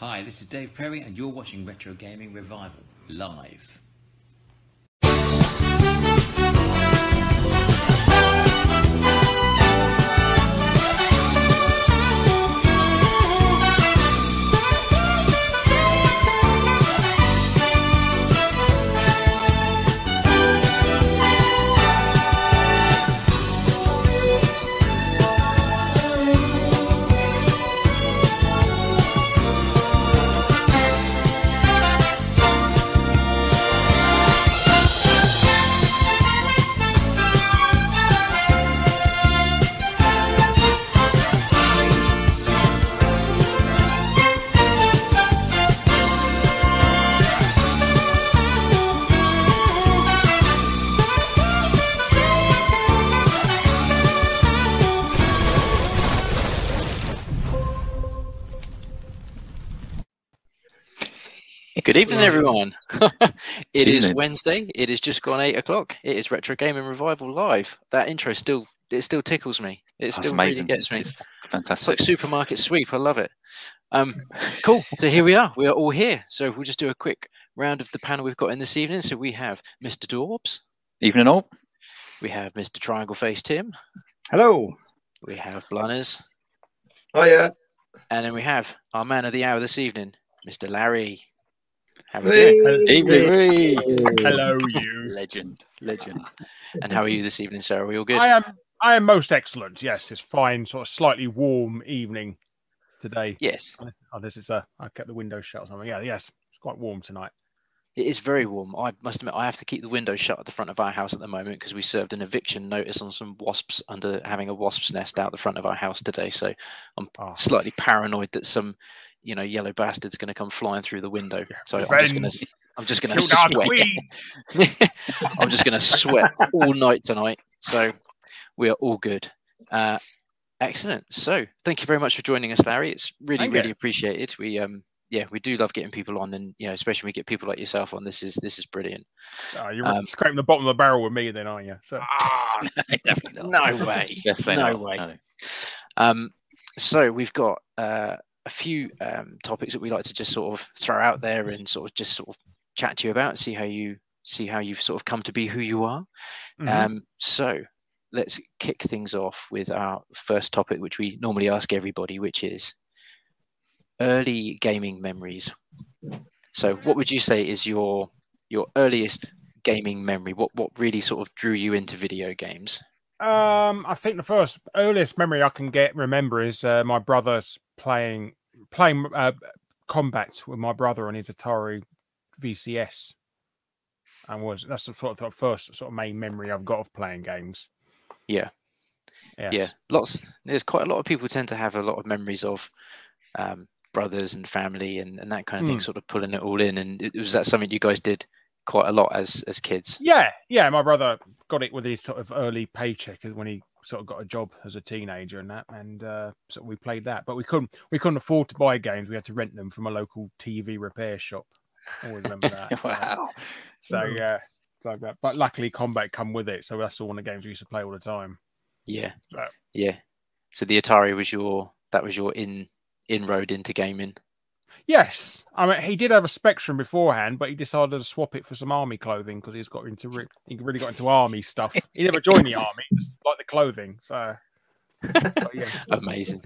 Hi, this is Dave Perry, and you're watching Retro Gaming Revival live. Good evening, everyone. it is Evening. Wednesday. It is just gone eight o'clock. It is Retro Gaming Revival live. That intro still it still tickles me. It That's still amazing. really gets me. It's It's fantastic. like supermarket sweep. I love it. Um, cool. So here we are. We are all here. So we'll just do a quick round of the panel we've got in this evening. So we have Mr. Dorbs, Evening all. we have Mr. Triangle Face Tim, Hello. we have Blunners, Oh yeah. and then we have our man of the hour this evening, Mr. Larry. How are we Hey. doing? Evening. Hello, you. Legend. Legend. And how are you this evening, sir? Are we all good? I am. I am most excellent. Yes, it's fine. Sort of slightly warm evening today. Yes. Unless it's a. I kept the window shut or something. Yeah. Yes. It's quite warm tonight. It is very warm. I must admit, I have to keep the windows shut at the front of our house at the moment because we served an eviction notice on some wasps under having a wasp's nest out the front of our house today. So I'm Oh. slightly paranoid that some, you know, yellow bastard's going to come flying through the window. So I'm just going to, I'm just going to sweat. I'm just going to sweat all night tonight. So we are all good. Uh, excellent. So thank you very much for joining us, Larry. It's really, Thank really you. appreciated. We, um, yeah, we do love getting people on, and you know, especially when we get people like yourself on. This is this is brilliant. Oh, you're Um, scraping the bottom of the barrel with me, then, aren't you? So, Definitely not. No way. Definitely No not. way. No. Um, so we've got uh, a few um, topics that we like to just sort of throw out there and sort of just sort of chat to you about, see how you see how you've sort of come to be who you are. mhm. Um, so let's kick things off with our first topic, which we normally ask everybody, which is early gaming memories. So, what would you say is your your earliest gaming memory? What what really sort of drew you into video games? Um, I think the first earliest memory I can get remember is uh, my brother's playing playing uh, combat with my brother on his Atari VCS, and was that's the sort of first sort of main memory I've got of playing games. Yeah. yeah, yeah lots there's quite a lot of people tend to have a lot of memories of um, brothers and family and, and that kind of thing Mm. sort of pulling it all in and was that something you guys did quite a lot as as kids yeah, yeah. My brother got it with his sort of early paycheck when he sort of got a job as a teenager and that, and uh, so we played that. But we couldn't we couldn't afford to buy games. We had to rent them from a local TV repair shop. Always remember that. wow. So yeah, like that. But luckily, combat come with it, so that's the one of the games we used to play all the time. yeah So- yeah so the atari was your that was your in inroad into gaming Yes, I mean he did have a Spectrum beforehand, but he decided to swap it for some army clothing because he's got into re- he really got into army stuff. He never joined the army, just like the clothing. So, yeah. amazing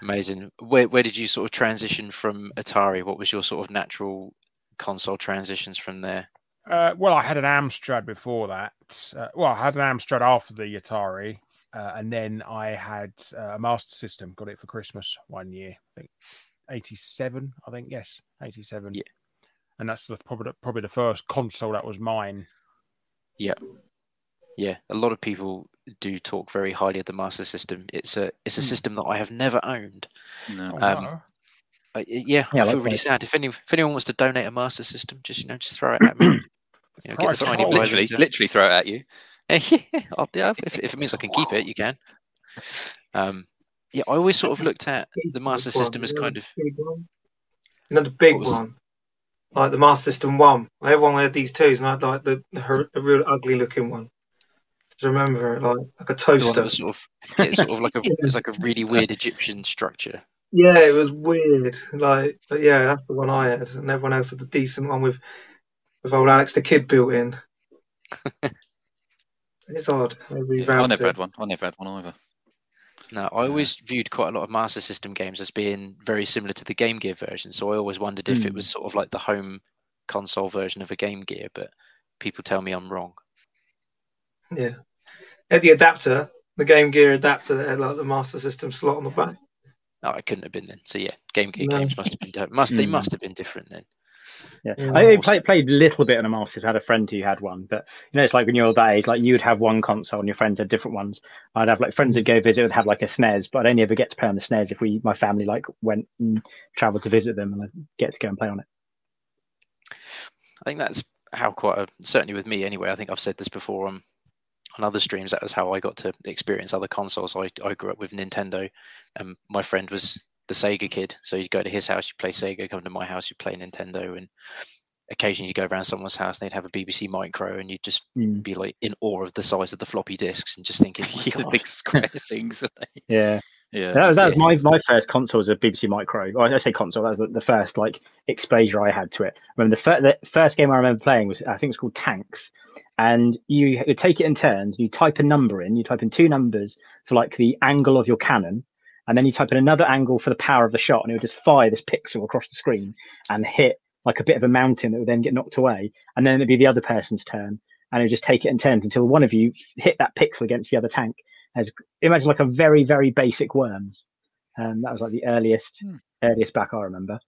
amazing where, where did you sort of transition from atari what was your sort of natural console transitions from there Uh, well, I had an Amstrad before that. Uh, well, I had an Amstrad after the Atari, uh, and then I had uh, a Master System. Got it for Christmas one year. I think eighty-seven. I think yes, eighty-seven. Yeah. And that's the, probably the, probably the first console that was mine. yeah Yeah. a lot of people do talk very highly of the master system it's a it's a Hmm. system that i have never owned No. Oh, Um, no. Uh, yeah, Yeah, I feel like really that. sad. If any, if anyone wants to donate a master system, just you know, just throw it at me. You know, get the tiny literally, violins. literally throw it at you. I'll, yeah, if, if it means I can keep it, you can. Um, yeah, I always sort of looked at the master system as kind of Big one. You know the big was- one, like the Master System one. Everyone had these twos, and I had like the the, the real ugly looking one. Just remember like like a the one that toaster. sort of it's sort of like a it's like a really weird Egyptian structure. Yeah, it was weird. Like, but yeah, that's the one I had, and everyone else had the decent one with with old Alex the Kidd built in. it's odd. They Yeah, I never it. had one. I never had one either. No, I always viewed quite a lot of Master System games as being very similar to the Game Gear version. So I always wondered if it Hmm. was sort of like the home console version of a Game Gear, but people tell me I'm wrong. Yeah, had the adapter, the Game Gear adapter that had like the Master System slot on the back. No, it couldn't have been then. So yeah, Game Gear No. games must have been must they Hmm. must have been different then. Yeah. I I played played a little bit on a Master. I had a friend who had one, but you know, it's like when you're that age, like you would have one console and your friends had different ones. I'd have like friends that go visit would have like a SNES, but I'd only ever get to play on the SNES if we, my family, like went and travelled to visit them, and I'd get to go and play on it. I think that's how quite a, certainly with me anyway. I think I've said this before on on other streams. That was how I got to experience other consoles. I I grew up with Nintendo, and my friend was the Sega kid. So you'd go to his house, you play Sega. Come to my house, you play Nintendo, and occasionally you'd go around someone's house, and they'd have a BBC Micro, and you'd just Mm. be like in awe of the size of the floppy disks, and just thinking, "My the God." big square things. Yeah, Yeah. that was that was my, my first console was a BBC Micro. Or I say console, that was the, the first like exposure I had to it. I remember the, fir- the first game I remember playing was I think it's called Tanks, and you would take it in turns. You type a number in. You type in two numbers for like the angle of your cannon, and then you type in another angle for the power of the shot, and it would just fire this pixel across the screen and hit like a bit of a mountain that would then get knocked away, and then it'd be the other person's turn, and it would just take it in turns until one of you hit that pixel against the other tank. As imagine like a very very basic worms. Um, that was like the earliest Hmm. earliest back I remember.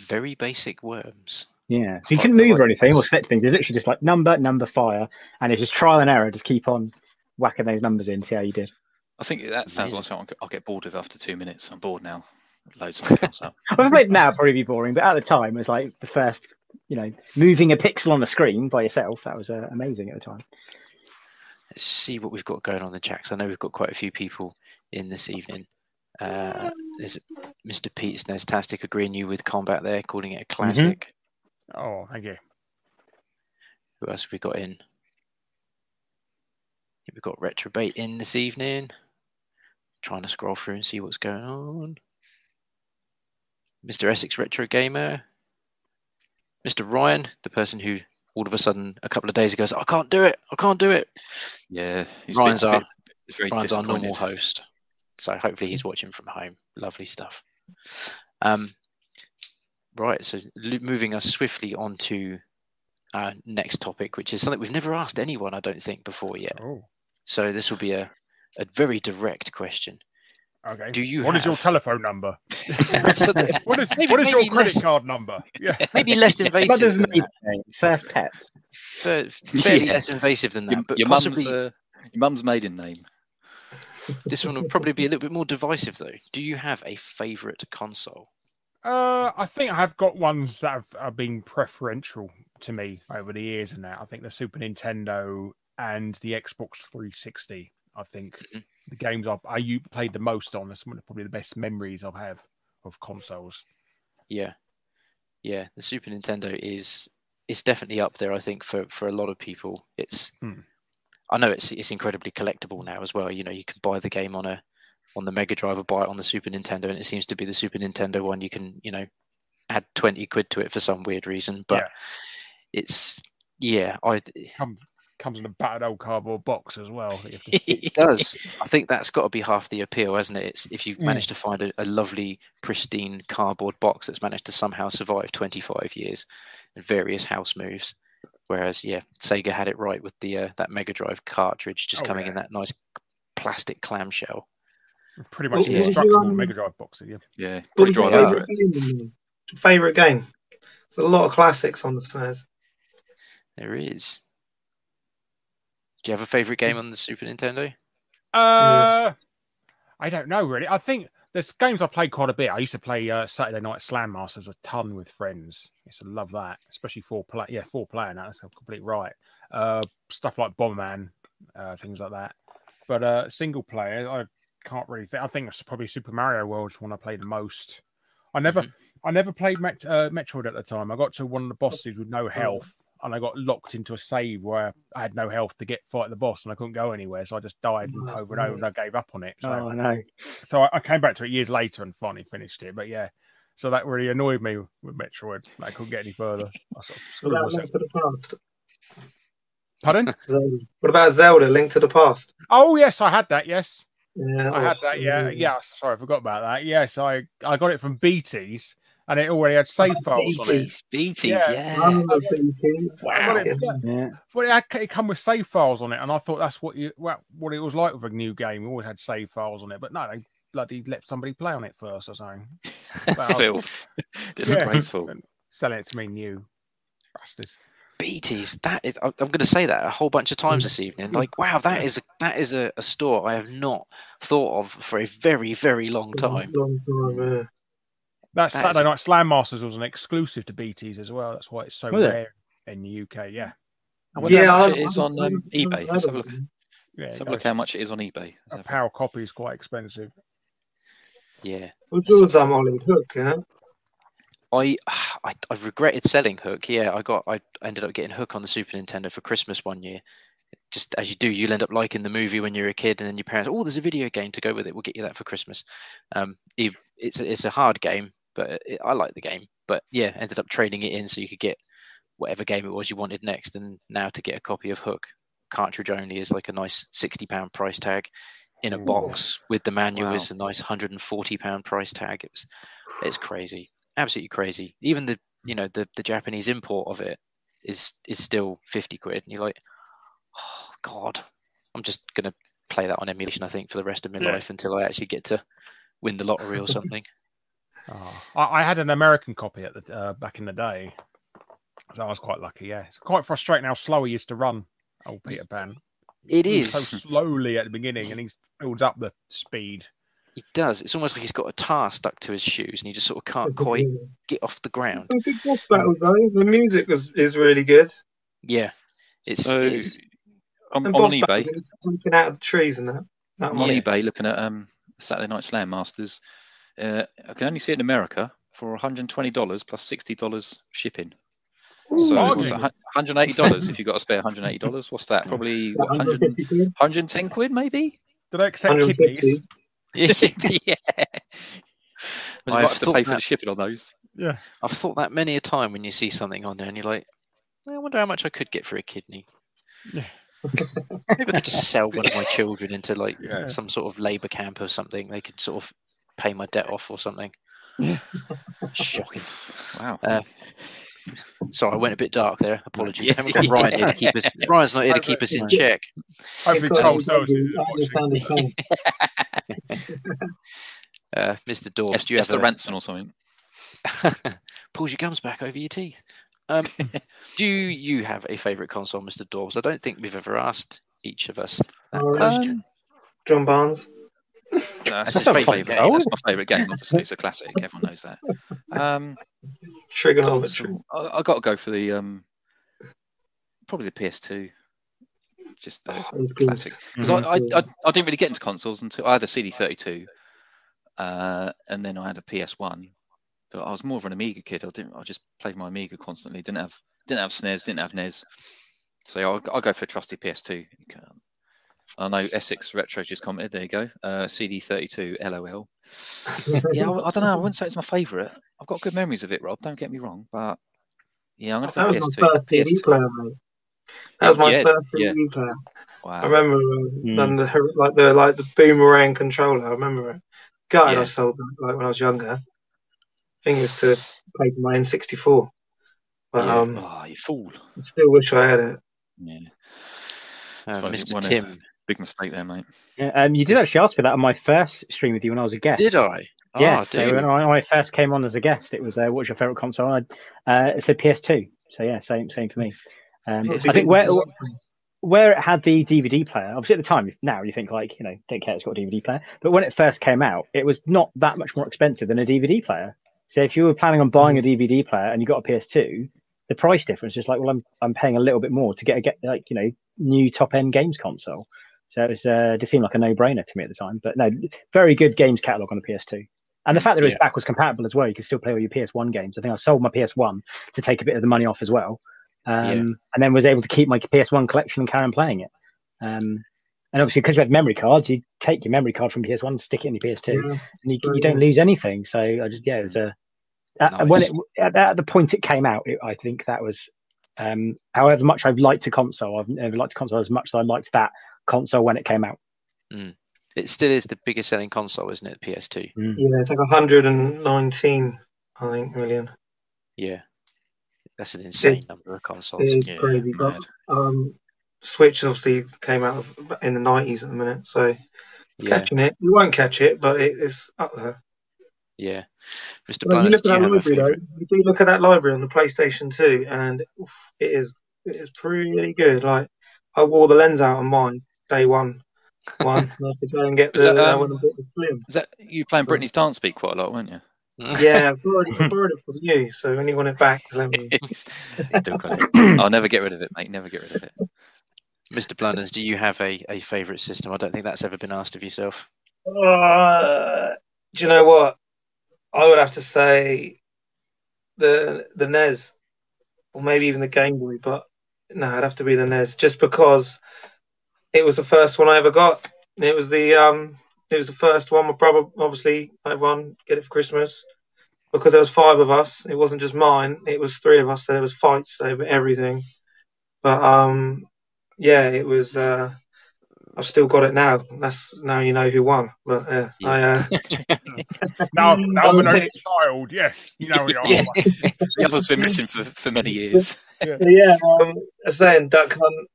very basic worms. Yeah, so you couldn't move or anything or select things. It's literally just like number, number, fire, and it's just trial and error. Just keep on whacking those numbers in, see how you did. I think that sounds Amazing. like something I'll get bored of after two minutes. I'm bored now. Load something else up. Well, if I played now, it'd probably be boring, but at the time, it was like the first, you know, moving a pixel on the screen by yourself. That was uh, amazing at the time. Let's see what we've got going on in the chat. 'cause I know we've got quite a few people in this evening. Uh, there's Mr. Pete Snestastic agreeing you with combat there, calling it a classic. Oh, thank you. Who else have we got in? We've got Retrobait in this evening. Trying to scroll through and see what's going on. Mr. Essex Retro Gamer. Mr. Ryan, the person who all of a sudden a couple of days ago said, I can't do it. I can't do it. Yeah. He's Ryan's our- bit, Ryan's our normal host. So hopefully he's watching from home. Lovely stuff. Um, right. So moving us swiftly on to our next topic, which is something we've never asked anyone, I don't think, before yet. Oh, So this will be a, a very direct question. okay. Do you What is your telephone number? So the- What is, Maybe- what is your credit less- card number? Yeah. maybe less invasive than that. First pet. Fa- fairly Yeah. less invasive than that, Your, but your possibly mum's, uh, your mum's maiden name. this one will probably be a little bit more divisive though. Do you have a favorite console? Uh, I think I have got ones that have, have been preferential to me over the years, and that I think the Super Nintendo and the Xbox 360. I think Mhm. the games I've, I u- played the most on. That's one of probably the best memories I have had of consoles. Yeah, yeah. The Super Nintendo is it's definitely up there. I think for for a lot of people, it's. Hmm. I know it's it's incredibly collectible now as well. You know, you can buy the game on a on the Mega Drive or buy it on the Super Nintendo, and it seems to be the Super Nintendo one. You can you know add twenty quid to it for some weird reason, but Yeah. It's yeah. I Come, comes in a battered old cardboard box as well. that you have to- it does. I think that's got to be half the appeal, hasn't it? It's if you've Mm. managed to find a, a lovely, pristine cardboard box that's managed to somehow survive 25 years and various house moves. Whereas, yeah, Sega had it right with the uh, that Mega Drive cartridge just Oh, coming in that nice plastic clamshell. pretty much was your, indestructible um, Mega Drive box. Yeah. Yeah. What Probably was your drive over favourite game? then? Favourite game? There's a lot of classics on the SNES. There is. Do you have a favorite game on the Super Nintendo? Uh, I don't know really. I think there's games I played quite a bit. I used to play uh, Saturday Night Slam Masters a ton with friends. I used to love that, especially four play. Yeah, four player. Now that's complete right. Uh, stuff like Bomberman, uh, things like that. But uh, single player, I can't really think. I think it's probably Super Mario World one I played the most. I never, I never played Met- uh, Metroid at the time. I got to one of the bosses with no health. And I got locked into a save where I had no health to get fight the boss, and I couldn't go anywhere. So I just died and Oh, over and over, and I gave up on it. So, Oh, I know. so I, I came back to it years later and finally finished it. But yeah, so that really annoyed me with Metroid. I couldn't get any further. I sort of What about. Link to the Past? Pardon? What about Zelda? Link to the Past. Oh yes, I had that. Yes. Yeah, I had that. Yeah, yeah. Sorry, I forgot about that. Yes, I I got it from Beatties, and it already had save files on it. Beatties, Beatties, Yeah. yeah. I remember Beatties. I got it- yeah. Yeah. Well, it, had, it come with save files on it, and I thought that's what you well, what it was like with a new game. We always had save files on it, but no, they bloody let somebody play on it first or something. Well, Filth. yeah. Disgraceful. So, Selling it to me new, bastards. Beatties. That is, I'm going to say that a whole bunch of times mm. this evening. Like, wow, that is a, that is a, a store I have not thought of for a very, very long time. Long time, yeah. That That is Saturday a- Night Slam Masters was an exclusive to Beatties as well. That's why it's so Was it? rare in the UK. Yeah, I wonder Yeah, how much I- it is I- on um, I- eBay. Let's have a look. yeah. Let's have a look how much it is on eBay. a power copy is quite expensive. Yeah. What's yours, um, Ollie? Hook, yeah? I, I I regretted selling Hook. Yeah, I got I ended up getting Hook on the Super Nintendo for Christmas one year. Just as you do, you'll end up liking the movie when you're a kid, and then your parents, oh, there's a video game to go with it. We'll get you that for Christmas. Um, it- it's a, it's a hard game, but it, I like the game. But yeah, ended up trading it in so you could get whatever game it was you wanted next. And now to get a copy of Hook cartridge only is like a nice sixty pound price tag. In a Ooh. box with the manual Wow. is a nice hundred and forty pound price tag. It was it's crazy absolutely crazy. Even the you know the the Japanese import of it is is still fifty quid, and you're like, oh god, I'm just gonna play that on emulation. I think for the rest of my Yeah. life until I actually get to win the lottery or something. Oh, I, I had an American copy at the uh, back in the day, so I was quite lucky. Yeah, it's quite frustrating how slow he used to run. Old Peter Pan. It He is. so slowly at the beginning, and he builds up the speed. He does. It's almost like he's got a tar stuck to his shoes, and he just sort of can't quite get off the ground. Some good boss battles, though. The music was, is really good. Yeah, it's, So it's I'm, I'm on eBay. battles, jumping out of the trees and that. that on Yeah. eBay looking at um Saturday Night Slam Masters. Uh, I can only see it in America for $120 plus $60 shipping. So bargain. $180 if you've got a spare $180? What's that? Probably what, 100, 110 quid maybe? Do they accept kidneys? yeah. Well, I've have to thought pay for the that- shipping on those. Yeah. I've thought that many a time when you see something on there, and you're like, I wonder how much I could get for a kidney. Yeah. Maybe I could just sell one of my children into like Yeah. some sort of labour camp or something. They could sort of pay my debt off or something. Yeah. Shocking. Wow. Uh, Sorry, I went a bit dark there. Apologies. Haven't got Ryan here to keep us. Ryan's not here to keep us in check. Hopefully, Because Toll I Services is understand watching. Uh, Mr. Dawes, Yes, do you have the a, ransom or something. pulls your gums back over your teeth? Um, do you have a favourite console, Mr. Dawes? I don't think we've ever asked each of us that Um, question. John Barnes. No, That's that's, his my favourite favourite game. game. That's my favourite game. Obviously, it's a classic. Everyone knows that. Um, Trigonometry. I, I got to go for the um, probably the PS2. Just the Oh, it was good. classic. Because I, I, I, I didn't really get into consoles until I had a CD32, uh, and then I had a PS1. But I was more of an Amiga kid. I didn't. I just played my Amiga constantly. Didn't have didn't have SNES. Didn't have NES. So I'll, I'll go for a trusty PS2. You can- I know Essex Retro just commented. There you go. Uh, CD32 LOL. yeah, I, I don't know. I wouldn't say it's my favourite. I've got good memories of it, Rob. Don't get me wrong, but yeah, I'm That gonna was put my PS2. first CD PS2. player, mate. That was my Yeah, first yeah. CD player. I remember uh, Mm. the like the like the boomerang controller. I remember it. God, Yeah. I sold that like when I was younger. I think it was to play for my N64. But Yeah. um, oh, you fool. I still wish I had it. Yeah. Uh, Mr. one of- Tim, Big mistake there, mate. Yeah, um, you did actually ask me that on my first stream with you when I was a guest. did I? Yeah, Oh, so when I, when I first came on as a guest, it was uh, "What's your favorite console?" I, uh, said PS2. So yeah, same same for me. Um, I think where where it had the DVD player, obviously at the time, now you think like you know, don't care, it's got a DVD player. But when it first came out, it was not that much more expensive than a DVD player. So if you were planning on buying a DVD player and you got a PS2, the price difference is like, well, I'm I'm paying a little bit more to get a get like you know new top end games console. So it was uh, just seemed like a no brainer to me at the time. But no, very good games catalog on the PS2. And the fact that it was Yeah. backwards compatible as well, you can still play all your PS1 games. I think I sold my PS1 to take a bit of the money off as well. um, Yeah. and then was able to keep my PS1 collection and carry on playing it. Um, and obviously, because we had memory cards, you take your memory card from PS1, stick it in your PS2, Yeah. and you, you don't lose anything. So I just yeah, it was a at, when it at, at the point it came out, it, I think that was um, however much I've liked a console, I've never liked a console as much as I liked that console when it came out. It still is the biggest selling console, isn't it? PS2. Yeah, it's like 119, I think, million. Yeah, that's an insane number of consoles. It is Yeah, crazy. But um, Switch obviously came out in the 90s at the minute, so it's Yeah, catching it. You won't catch it, but it is up there. yeah. Mr. When you look do at you that have library, though, you do look at that library on the PlayStation 2, and oof, it is it is pretty good. Like I wore the lens out on mine day one. One, and I had to go and get the, that, I um, went and bought the slim. Is that you playing Britney's Dance Beat quite a lot, weren't you? Yeah, I borrowed, I borrowed it from you, so when you want it back, let me. He's still got it. I'll never get rid of it, mate. Never get rid of it. Mr. Blunders, do you have a, a favorite system? I don't think that's ever been asked of yourself. Uh, do you know what? I would have to say the the NES, or maybe even the Game Boy, but no, it'd have to be the NES, just because it was the first one I ever got. It was the um, it was the first one. My brother, obviously, I won get it for Christmas because there was five of us. It wasn't just mine; it was three of us. So there was fights over everything. But um, yeah, it was. Uh, I've still got it now. That's now you know who won. But uh, I. Uh, Now, now I'm an Okay. only child. Yes, you know we are. Yeah. The other's been missing for, for many years. So yeah, um, I was saying Duck Hunt,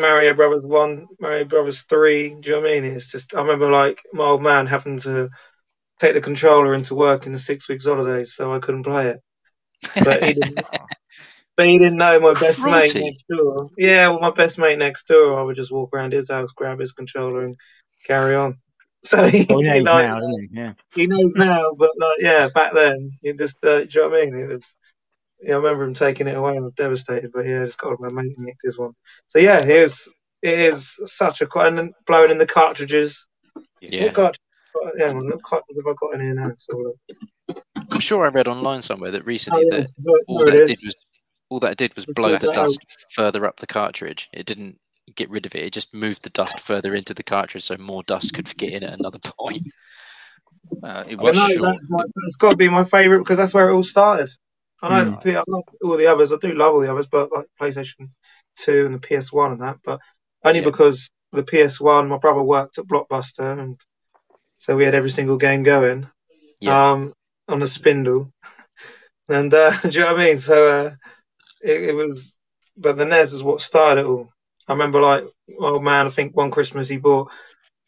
Mario Brothers one, Mario Brothers three. Do you know what I mean? It's just I remember like my old man having to take the controller into work in the six weeks holidays, so I couldn't play it. But he didn't. but he didn't know my best mate next door. Yeah, well, my best mate next door. I would just walk around his house, grab his controller, and carry on. So he, Well, he he knows knows now, doesn't he? Yeah. he knows now, but like, yeah, back then, you just, uh, do you know what I mean? It was, yeah, I remember him taking it away and I was devastated, but yeah, I just got my mate and nicked his one. So yeah, it is, it is such a, quite, and blowing in the cartridges. Yeah. What cartridge, yeah, what cartridge have I got in here now? So, I'm sure I read online somewhere that oh, recently yeah, that look, all that it it is. did was all that it did was It's blow the that. dust further up the cartridge. It didn't get rid of it. It just moved the dust further into the cartridge, so more dust could get in at another point. Uh, it was no, sure. that's my, it's got to be my favourite because that's where it all started. I know I love all the others. I do love all the others, but like PlayStation Two and the PS One and that. But only Yeah. because the PS One, my brother worked at Blockbuster, and so we had every single game going Yeah. um, on a spindle. And uh, do you know what I mean? So uh, it, it was, but the NES is what started it all. I remember, like, oh man, I think one Christmas he bought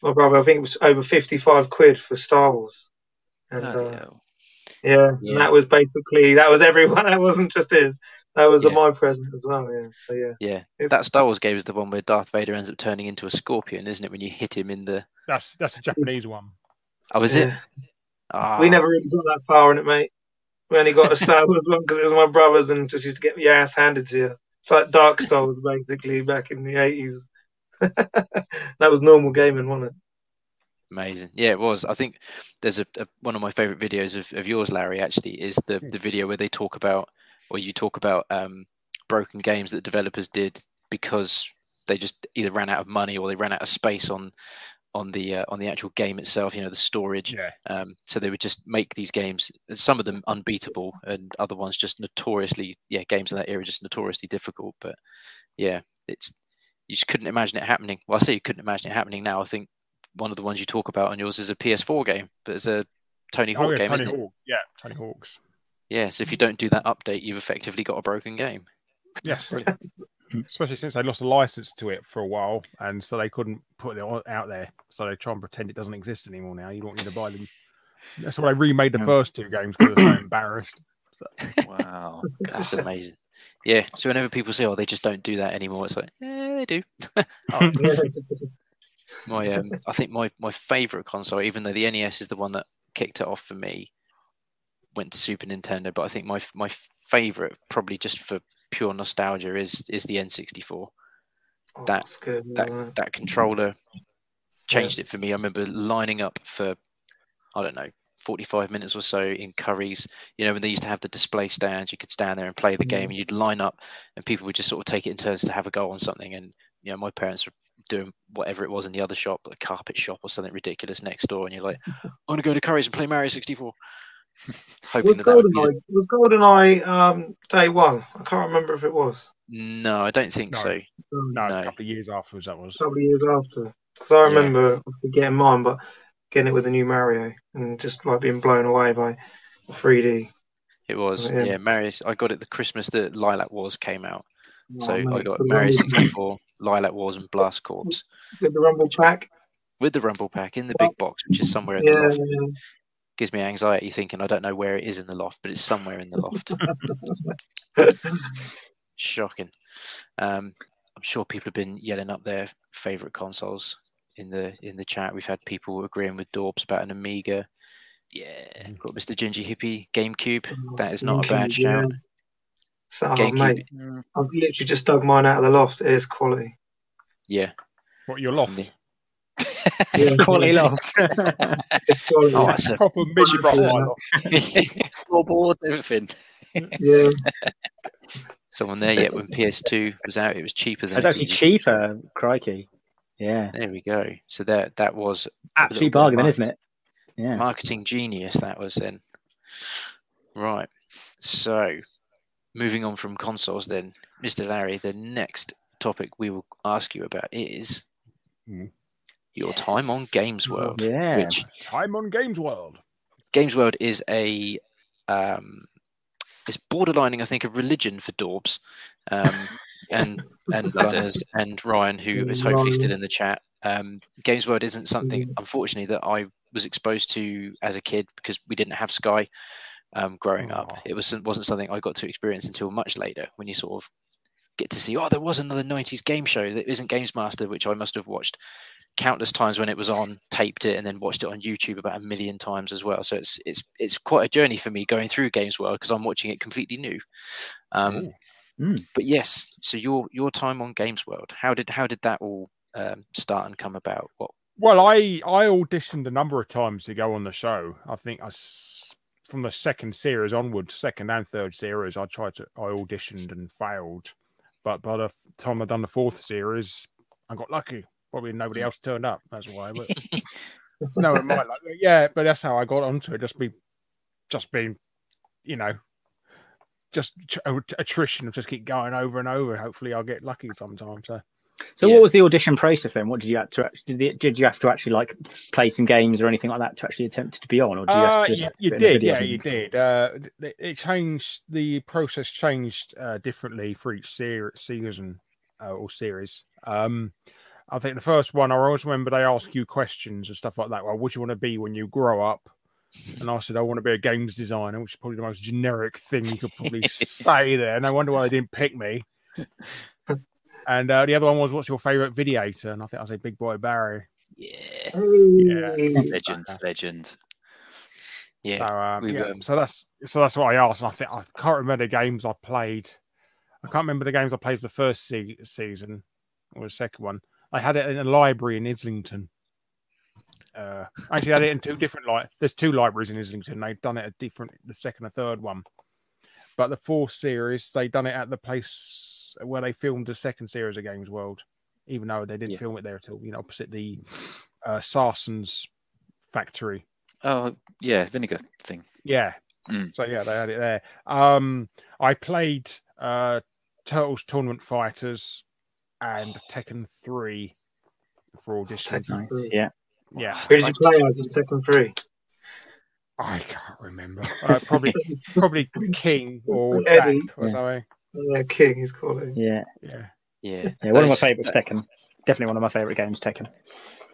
my brother. I think it was over fifty-five quid for Star Wars. And Bloody uh, hell. Yeah, Yeah. and that was basically that was everyone. That wasn't just his. That was Yeah. a my present as well. Yeah. So yeah. Yeah, It's- that Star Wars game is the one where Darth Vader ends up turning into a scorpion, isn't it? When you hit him in the That's that's the Japanese one. oh, is it? Yeah. Ah, We never really got that far in it, mate. We only got a Star Wars one because it was my brother's and just used to get your ass handed to you. It's like Dark Souls basically back in the eighties. that was normal gaming, wasn't it? Amazing. Yeah, it was. I think there's a, a one of my favorite videos of, of yours, Larry, actually, is the, the video where they talk about or you talk about um, broken games that developers did because they just either ran out of money or they ran out of space on on the uh, on the actual game itself, you know, the storage. Yeah. Um, so they would just make these games, some of them unbeatable, and other ones just notoriously, yeah, games in that era just notoriously difficult. But yeah, it's you just couldn't imagine it happening. Well, I say you couldn't imagine it happening now. I think one of the ones you talk about on yours is a PS4 game, but it's a Tony Hawk Oh, yeah, game, Tony isn't it? Yeah, Tony Hawks. Yeah. So if you don't do that update, you've effectively got a broken game. Yes. Especially since they lost a license to it for a while, and so they couldn't put it out there. So they try and pretend it doesn't exist anymore now. You don't need to buy them. That's why they remade the Yeah. first two games because they're so embarrassed. Wow. That's amazing. Yeah. So whenever people say, "Oh, they just don't do that anymore," it's like, eh, they do. Oh, My, um, I think my my favorite console, even though the NES is the one that kicked it off for me, went to Super Nintendo. But I think my my favorite, probably just for pure nostalgia, is is the N64. Oh, That- that's good. That yeah. that controller changed it for me. I remember lining up for, I don't know, 45 minutes or so in Curry's. You know, when they used to have the display stands, you could stand there and play the game, and you'd line up, and people would just sort of take it in turns to have a go on something. And you know, my parents were doing whatever it was in the other shop, a carpet shop or something ridiculous next door, and you're like, I want to go to Curry's and play Mario 64. Hoping Was that that would be GoldenEye, was GoldenEye um, day one? I can't remember if it was. No, I don't think No. so. No, it's No. a couple of years afterwards. That was. A couple of years after. Because I Yeah. remember getting mine, but getting it with the new Mario and just like being blown away by 3D. It was, Yeah. yeah, Mario's. I got it the Christmas that Lylat Wars came out. So Oh, I got Mario 64, Lylat Wars, and Blast Corps With the Rumble pack. with the Rumble Pack in the big box, which is somewhere in Yeah, the loft. yeah. Gives me anxiety thinking I don't know where it is in the loft, but it's somewhere in the loft. Shocking. Um, I'm sure people have been yelling up their favorite consoles in the in the chat. We've had people agreeing with Dorbs about an Amiga. Yeah, got Mr. Ginger Hippie GameCube. That is not a bad GameCube, yeah. Shout. So, oh, mate, mm, I've literally just dug mine out of the loft. It is quality. Yeah. What your loft? Yeah. Yeah, Quality loft. it's quality. Oh, that's a Proper miserable Yeah. my loft. Floorboard, everything. yeah. someone there yet when PS2 was out. It was cheaper than It's actually DVD. cheaper. Crikey. Yeah. There we go. So that that was Absolute bargain, market- isn't it? Yeah. marketing genius. That was then. Right. So, moving on from consoles, then, Mr. Larry, the next topic we will ask you about is Hmm. your time on Games World. Yeah. Which Time on Games World. Games World is a um, it's borderlining, I think, a religion for Dorbs, um, and and Loved. Gunners and Ryan, who is hopefully still in the chat. Um, Games World isn't something, unfortunately, that I was exposed to as a kid because we didn't have Sky um, growing up. It was wasn't something I got to experience until much later when you sort of get to see. Oh, there was another '90s game show that isn't Games Master, which I must have watched countless times when it was on, taped it, and then watched it on YouTube about a million times as well. So it's it's it's quite a journey for me going through Games World because I'm watching it completely new. Um, Mm. But yes, so your your time on Games World, how did how did that all um, start and come about? What Well, I I auditioned a number of times to go on the show. I think I from the second series onwards, second and third series, I tried to I auditioned and failed. But by the time I'd done the fourth series, I got lucky. Probably nobody hmm. else turned up. That's why. But no, it might like yeah, but that's how I got onto it. Just be, just being, you know, just attrition. Just keep going over and over. Hopefully, I'll get lucky sometime. So. So Yeah. what was the audition process then? What did you have to actually, did, did you have to actually like play some games or anything like that to actually attempt to be on, or did you have Uh, to just you, you did, yeah, you did. Uh, it, it changed. The process changed uh, differently for each ser- season uh, or series. Um, I think the first one, I always remember they ask you questions and stuff like that. Well, what do you want to be when you grow up? And I said, I want to be a games designer, which is probably the most generic thing you could probably say there. And I wonder why they didn't pick me. And uh, the other one was, what's your favorite videator? And I think I said Big Boy Barry. Yeah. Yeah. Legend, legend. yeah, So, um, we've, yeah, um, so that's so that's what I asked, and I think I can't remember the games I played. I can't remember the games I played for the first se- season or the second one. I had it in a library in Islington. Uh, I actually had it in two different like. There's two libraries in Islington. They've done it at different, the second and third one. But the fourth series, they done it at the place where they filmed the second series of Games World, even though they didn't Yeah. film it there at all. You know, opposite the uh, Sarson's factory. Oh, yeah, vinegar thing. Yeah. Mm. So yeah, they had it there. Um, I played uh, Turtles Tournament Fighters and Tekken Three for audition. Tekken. Nice. Yeah. Yeah, Who did you play as in Tekken 3? I can't remember. Uh, probably, probably King or Eddie. Jack or Yeah. something. Yeah, King, he's calling. Yeah. Yeah. yeah. Yeah. One of my Those- favourites, Tekken. Definitely one of my favourite games, Tekken.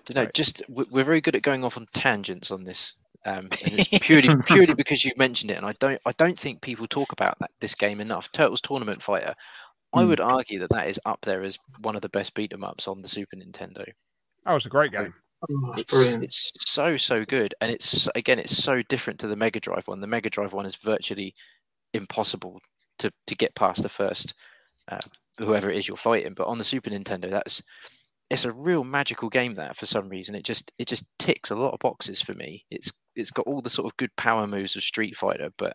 don't know, Right. just we- we're very good at going off on tangents on this, um, and it's purely purely because you've mentioned it, and I don't I don't think people talk about that this game enough. Turtles Tournament Fighter, I Hmm. would argue that that is up there as one of the best beat 'em ups on the Super Nintendo. That was a great game. Oh, It's brilliant. it's so so good, and it's again it's so different to the Mega Drive one. The Mega Drive one is virtually impossible to to get past the first uh, whoever it is you're fighting, but on the Super Nintendo, that's it's a real magical game that for some reason it just it just ticks a lot of boxes for me. It's it's got all the sort of good power moves of Street Fighter, but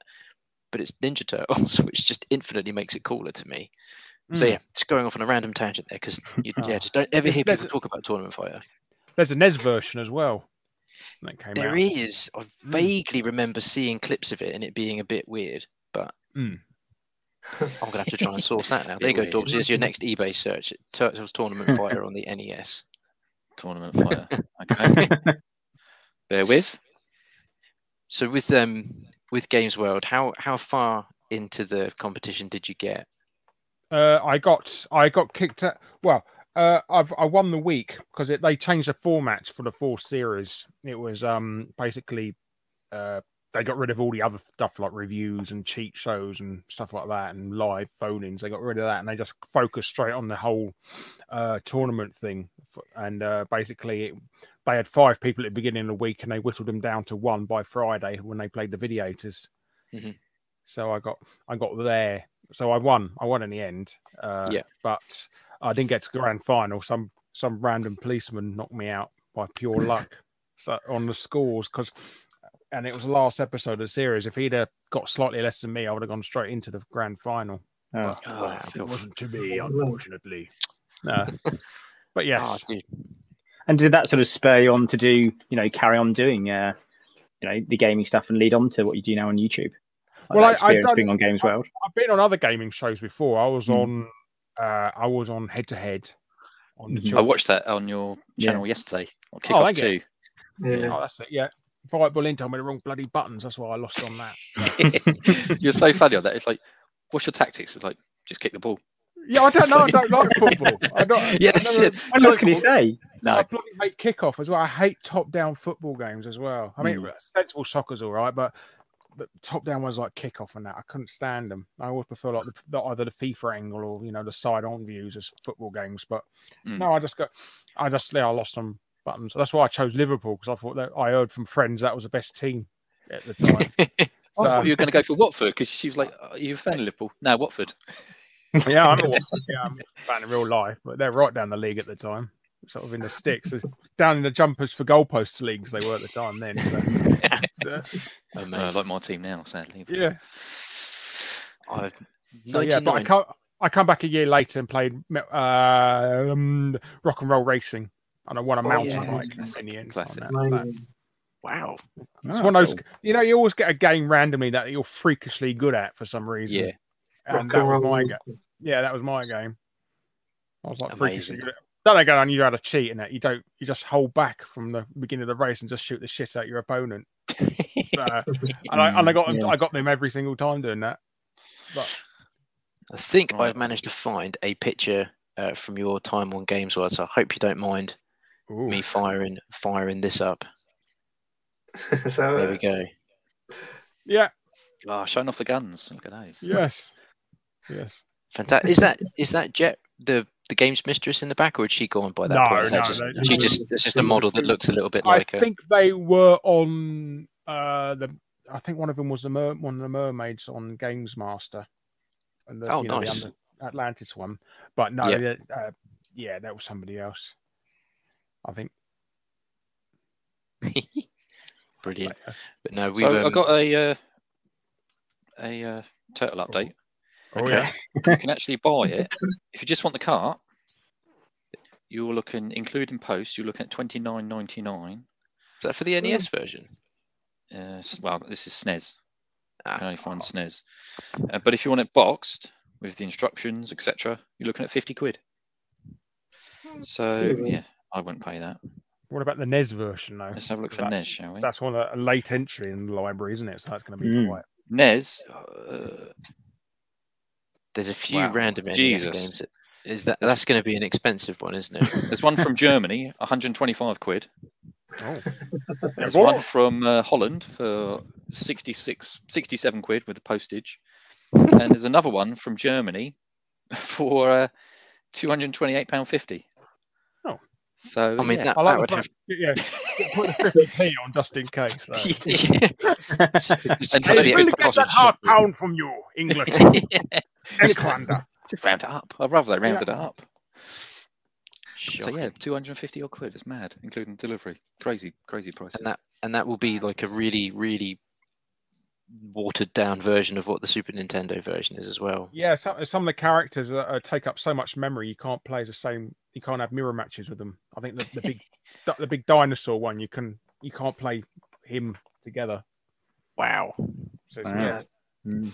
but it's Ninja Turtles, which just infinitely makes it cooler to me. So Mm. yeah, just going off on a random tangent there because you yeah, Oh. just don't ever hear people talk about Tournament Fighter. There's a NES version as well. That came There out. is. I vaguely remember seeing clips of it and it being a bit weird, but Mm. I'm gonna have to try and source that now. There you go, Bit Dobbs. Here's your next eBay search: Turtles Tournament Fighter on the NES. Tournament Fighter. Okay. Bear with. So with um with Games World, how how far into the competition did you get? Uh, I got I got kicked out. Well, uh, I've I won the week because they changed the format for the four series. It was um basically uh they got rid of all the other stuff like reviews and cheat shows and stuff like that and live phone-ins. They got rid of that and they just focused straight on the whole uh tournament thing. And uh, basically, it, they had five people at the beginning of the week and they whittled them down to one by Friday when they played the videators. Mhm. So I got I got there. So I won. I won in the end. Uh, Yeah. But I didn't get to grand final. Some some random policeman knocked me out by pure luck. So on the scores because. And it was the last episode of the series. If he'd have got slightly less than me, I would have gone straight into the grand final. Oh. But Oh, wow. it wasn't to be, unfortunately. No. But yes, Oh. And did that sort of spur you on to do, you know, carry on doing, uh, you know, the gaming stuff and lead on to what you do now on YouTube? Like Well, I- I've experience done- being on Games World. I've been on other gaming shows before. I was Hmm. on, uh, I was on head to head on the. Mhm. I watched that on your Yeah. channel yesterday. On Oh, Kickoff thank you. 2. Yeah. Oh, that's it. Yeah, Fight Bull in told me the wrong bloody buttons. That's why I lost on that. You're so funny on that. It's like, what's your tactics? It's like, just kick the ball. Yeah, I don't know. I don't like football. I don't. Yeah, I that's never- it. And what can you say? No. I bloody hate kickoff as well. I hate top down football games as well. I mean, Hmm. sensible soccer's all right, but the top down ones like kickoff and that, I couldn't stand them. I always prefer like the, the, either the FIFA angle or you know the side on views as football games. But Hmm. no, I just got, I just yeah, I lost on buttons. That's why I chose Liverpool because I thought that I heard from friends that was the best team at the time. I thought you were going to go for Watford because she was like, "Are you a fan of Liverpool?" No, Watford. yeah, I'm a Watford, yeah, I'm a fan in real life, but they're right down the league at the time, sort of in the sticks, down in the jumpers for goalposts leagues they were at the time then. So, so, Uh, Amazing. like my team now, sadly. but- yeah. I've So, yeah, but I come, I come back a year later and played uh, um, rock and roll racing, and I won a Oh, mountain yeah. bike Classic, in the end. classic. that- that. Wow. It's Ah, one of those, cool. you know, you always get a game randomly that you're freakishly good at for some reason. Yeah. and Rock that was my game. Yeah, that was my game. I was like freakishly good. At, don't know, I knew how to cheat in it. You don't. You just hold back from the beginning of the race and just shoot the shit out your opponent. So, and I and I got them, Yeah. I got them every single time doing that. But I think Right. I've managed to find a picture uh, from your time on Games World, so I hope you don't mind ooh, me firing firing this up. so There uh, we go. yeah, Ah, showing off the guns. Look at those. yes, yes. Fantastic. Is that is that Jet the the games mistress in the back, or had she gone by that No, point? Is that no, just, no, she no. just it's just a model that looks a little bit I like her. think they were on uh the. I think one of them was the mer- one of the mermaids on Games Master, and the, Oh, you know, the nice. Under- Atlantis one. But no, Yeah. yeah. Uh, yeah, that was somebody else. I think. Brilliant. But, uh, no, we've So I um, got a uh, a uh, turtle update. oh Okay. yeah. You can actually buy it if you just want the cart. You're looking, including post, you're looking at twenty nine ninety nine. is that for the NES version? Uh, well, this is SNES. You Ah, can only find SNES. Uh, but if you want it boxed with the instructions, etc., you're looking at fifty quid. So Mhm. yeah, I wouldn't pay that. What about the NES version though? Let's have a look for That's- NES, shall we? That's one of a late entry in the library, isn't it? So that's going to be Mm. quite. NES. Uh, There's a few Wow. random NES Jesus. games. That, is that that's going to be an expensive one, isn't it? there's one from Germany, 125 quid. Oh, There's What? one from uh, Holland for 66, 67 quid with the postage. and there's another one from Germany for uh, 228 pound 50. Oh. So I mean, yeah. that, I that like would the have. fact, yeah, put the fifty p on just in case. So. Just- just And cover really the get that postage. hard pound from you, England. expenses. Englander. Just round it up. I'd rather they rounded it up. So So yeah, 250 odd quid. It's mad, including delivery. Crazy, crazy prices. and that and that will be like a really really watered down version of what the Super Nintendo version is as well. Yeah, some, some of the characters uh, uh, take up so much memory you can't play as the same. You can't have mirror matches with them. I think the, the big the big dinosaur one you can you can't play him together. Wow. So it's- Wow. yeah. Mm.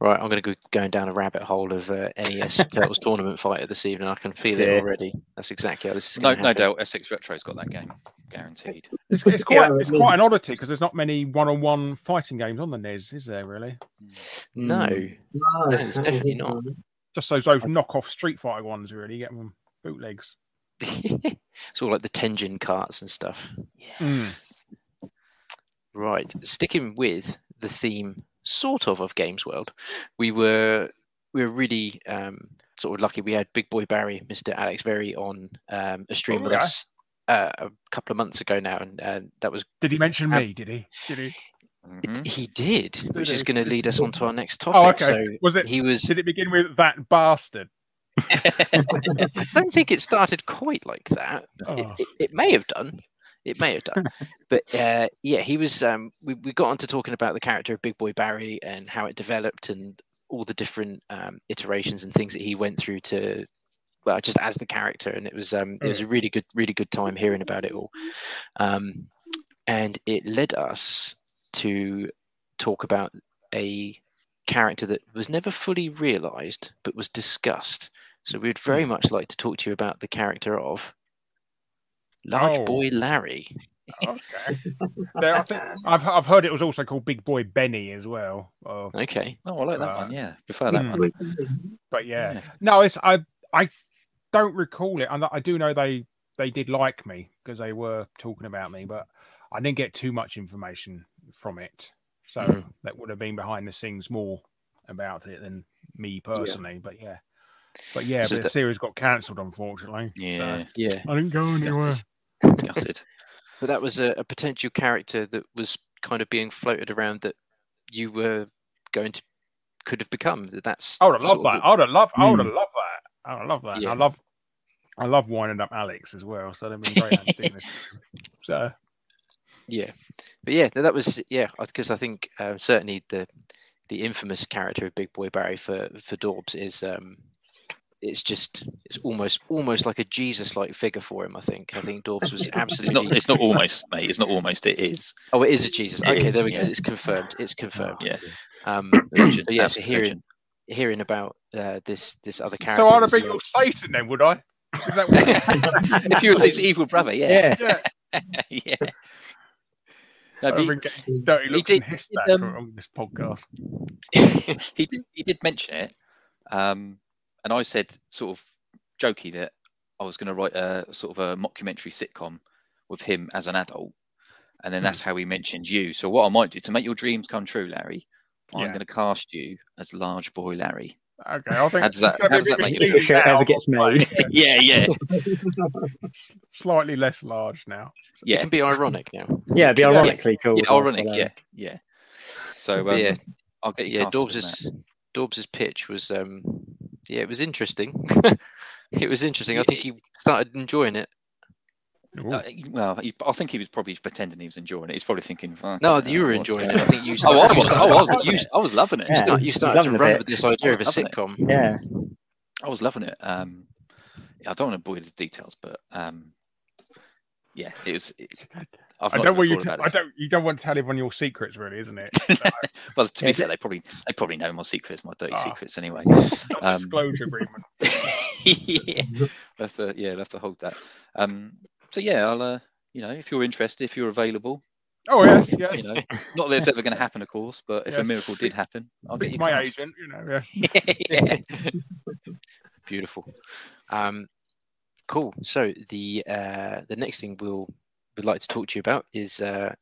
Right, I'm going to go going down a rabbit hole of uh, NES Turtles tournament fighter this evening. I can feel it already. That's exactly how this is no, going to no doubt, Essex Retro's got that game guaranteed. It's, it's Yeah, quite it's I quite an oddity because there's not many one-on-one fighting games on the NES, is there? Really? No, Mm. No, No, it's definitely not. Just those those knockoff Street Fighter ones, really. Get them bootlegs. it's all like the Tenjin carts and stuff. Mm. Right, sticking with the theme, sort of, of Games World, we were we were really um, sort of lucky. We had Big Boy Barry, Mr. Alex Very, on um, a stream Oh, with yeah. us uh, a couple of months ago now, and uh, that was Did he mention Um, me? Did he? Did he? Mhm. he did, which is going to lead us on to our next topic. Oh, okay. So Was it? he was. Did it begin with that bastard? I don't think it started quite like that. It, Oh. it, it may have done. It may have done. but uh, yeah, he was. Um, we, we got on to talking about the character of Big Boy Barry and how it developed and all the different um, iterations and things that he went through to. Well, just as the character, and it was um, it was a really good, really good time hearing about it all, um, and it led us to talk about a character that was never fully realized but was discussed. So we'd very much like to talk to you about the character of Large Oh. Boy Larry. Okay. There, I think I've I've heard it was also called Big Boy Benny as well. Oh, Okay. Oh, I like that Uh, one. Yeah, prefer that hmm. one. but yeah, Yeah. no, it's I I don't recall it. and I do know they they did like me because they were talking about me, but I didn't get too much information from it. So Mhm. that would have been behind the scenes more about it than me personally. But yeah, but yeah, So but the that- series got cancelled unfortunately. so Yeah, Yeah. I didn't go anywhere. Gutted. But that was a, a potential character that was kind of being floated around that you were going to could have become. That's I would have loved that. I would have loved. I would have Hmm. loved that. I would love that. Yeah. I love. I love winding up Alex as well. So that'd been great. doing this. So Yeah, but yeah, that was yeah because I think uh, certainly the the infamous character of Big Boy Barry for for Dorbs is um it's just it's almost almost like a Jesus like figure for him. I think I think Dorbs was absolutely. It's not. It's not almost, mate. It's not almost. It is. oh it is a Jesus. It Okay, is, there we go. It's confirmed. It's confirmed. Yeah. Um, Legend. yeah, so hearing legend. hearing about uh, this this other character. So I'd have been your Satan then, would I? Is that what? if you were his evil brother, yeah, Yeah. yeah. yeah. No, I've but been getting dirty he looks did- and hiss he back did, um, on this podcast. he, he did, he did mention it, um, and I said sort of jokey that I was going to write a sort of a mockumentary sitcom with him as an adult, and then Hmm. that's how he mentioned you. So what I might do to make your dreams come true, Larry, I'm Yeah. going to cast you as Large Boy Larry. Okay, I think How does that- gonna how does that make you misleading If it ever gets made. Yeah, yeah, Slightly less large now. It yeah, can be ironic now. Yeah, it'd be Yeah. ironically cool. yeah. Ironic, yeah, yeah. So um, yeah, I'll get you. yeah. Dobbs's in Dorbs's Dorbs's pitch was um yeah it was interesting. it was interesting. I think he started enjoying it. Uh, well, he, I think he was probably pretending he was enjoying it. He's probably thinking, "Fuck, No, you were enjoying it. I think you Oh, started. I you was, started- I was, you, I was loving it. Yeah. start- you started to loving run with this idea of a Loving it. sitcom. Yeah. I was loving it. Um, I don't want to bore you with the details, but um, yeah, it was. It, I've I don't want you to. I don't. You don't want to tell everyone your secrets, really, isn't it? well, to be Yeah, fair, they probably they probably know my secrets, my dirty Ah. secrets, anyway. Non Um, disclosure agreement. yeah, we'll have to yeah, we'll have to hold that. Um, so yeah, I'll uh, you know, if you're interested, if you're available, Oh yes, yes. you know, not that it's ever going to happen, of course, but if a miracle did happen, I'll get you my cast. agent. You know. Yeah. yeah. Beautiful. Um, cool. So the uh, the next thing we'll would like to talk to you about is uh,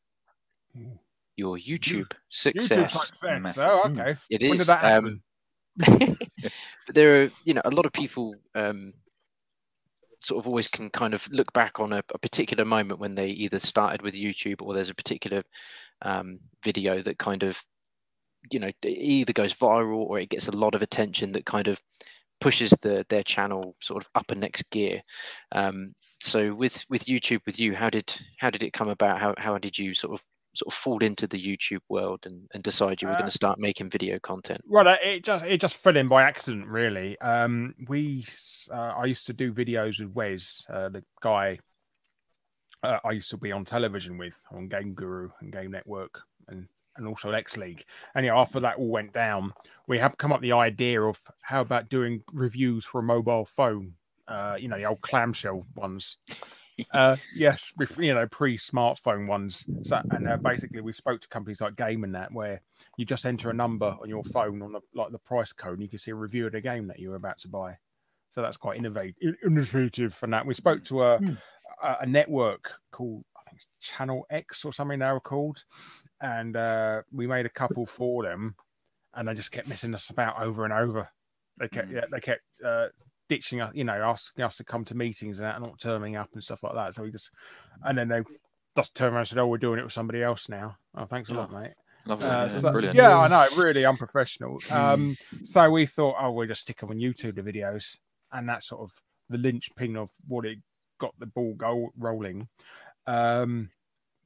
your YouTube YouTube success. success. Oh, Mm. okay. It When is. did that um, but there are, you know, a lot of people um, sort of always can kind of look back on a, a particular moment when they either started with YouTube or there's a particular um, video that kind of, you know, either goes viral or it gets a lot of attention that kind of pushes the their channel sort of up a next gear. Um, so with with YouTube, with you, how did how did it come about? How how did you sort of sort of fall into the YouTube world and, and decide you were Uh, going to start making video content? Well, uh, it just it just fell in by accident, really. Um, we uh, I used to do videos with Wes, uh, the guy uh, I used to be on television with on Game Guru and Game Network and and also X League. And yeah, after that all went down, we have come up the idea of how about doing reviews for a mobile phone. Uh, you know, the old clamshell ones. uh, yes, with you know pre-smartphone ones. So, and uh, basically, we spoke to companies like Game and that, where you just enter a number on your phone on the like the price code, and you can see a review of the game that you were about to buy. So that's quite innovative, innovative for that. We spoke to a Hmm. a, a network called I think Channel X or something they were called, and uh, we made a couple for them, and they just kept messing us about over and over. They kept Hmm. yeah, they kept uh, ditching us, you know, asking us to come to meetings and that, and not turning up and stuff like that. So we just, and then they just turned around and said, "Oh, we're doing it with somebody else now." Oh, thanks a lot, mate. Lovely. Uh, yeah, so- brilliant. yeah, I know, really unprofessional. Um, so we thought, oh, we'll just stick them on YouTube, the videos, and that's sort of the linchpin of what it got the ball go rolling. Um,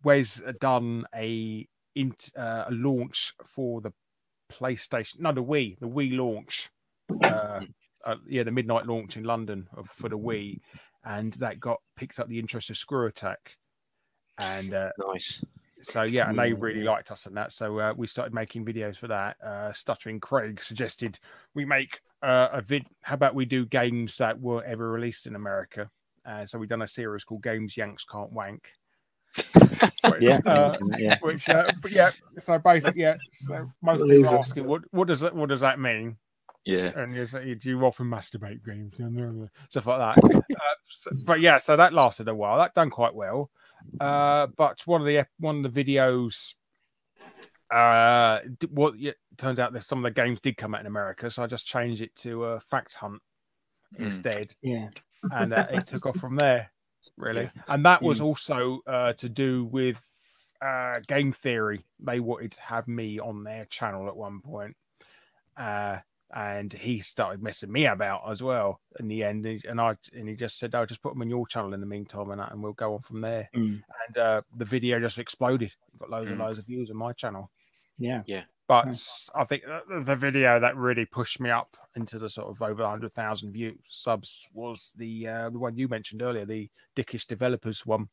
Wes had done a int, uh, a launch for the PlayStation, no, the Wii, the Wii launch. Uh, uh, yeah, the midnight launch in London of, for the Wii, and that got picked up the interest of ScrewAttack, and uh, Nice. so yeah, and they really liked us and that. So uh, we started making videos for that. Uh, Stuttering Craig suggested we make uh, a vid. How about we do games that were ever released in America? Uh, so we've done a series called Games Yanks Can't Wank. Yeah, Uh, yeah. which uh, but yeah. So basically, yeah. So most people are asking, what what does that what does that mean? Yeah. and you say, do you often masturbate games and stuff like that uh, so- but yeah so that lasted a while that done quite well uh but one of the one of the videos uh what yeah, turns out that some of the games did come out in america so i just changed it to uh, fact hunt Mm. instead yeah. and uh, it took off from there really and that was Mm. also uh to do with uh game theory they wanted to have me on their channel at one point uh and he started messing me about as well in the end and i and he just said i'll just put them on your channel in the meantime and, and we'll go on from there Mm. and uh the video just exploded got loads and Mm. loads of views on my channel Yeah, Yeah. But Nice. I think the- the video that really pushed me up into the sort of over 100,000 view subs was the uh, the one you mentioned earlier, the Dickish Developers one.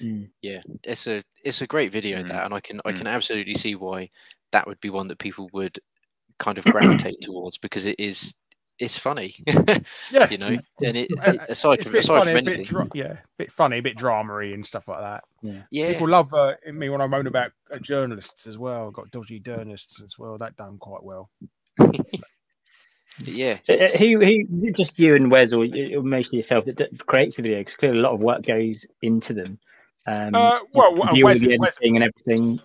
Mm. Yeah, it's a it's a great video Mm. that, and I can I Mm. can absolutely see why that would be one that people would kind of gravitate towards because it is it's funny, Yeah, you know, and it, Uh, it- aside it's from bit aside funny, from a bit anything, dra- yeah, bit funny, a bit dramery and stuff like that. yeah, yeah. People love uh, me when I moan about uh, journalists as well. Got dodgy journalists as well. That done quite well. yeah, So, uh, it's- who, who, just you and Wes, or, or mostly yourself, that, that creates the video? Because clearly a lot of work goes into them. Um, Uh, well, you uh, deal with Wes, the Wes, and everything.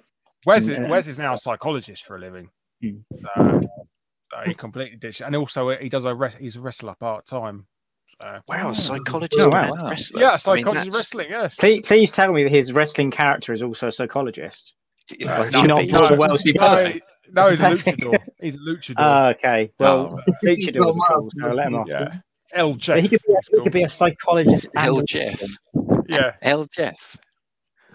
Wes, Yeah. Wes is now a psychologist for a living. Hmm. So, so he completely ditched, and also uh, he does a res- he's a wrestler part time. So, wow, psychologist, oh, wow. and Wow. wrestler. yeah, I mean, psychologist wrestling. Yes. Please, please tell me that his wrestling character is also a psychologist. Yeah. Like, no, not Paul no, Wells he No, no, he's a Perfect. luchador. He's a luchador. Ah, okay. Well, Oh, luchadors are cool, so let him off. yeah, L Jeff. he could be, a, he could be a psychologist. and Hell a Jeff. yeah, L Jeff.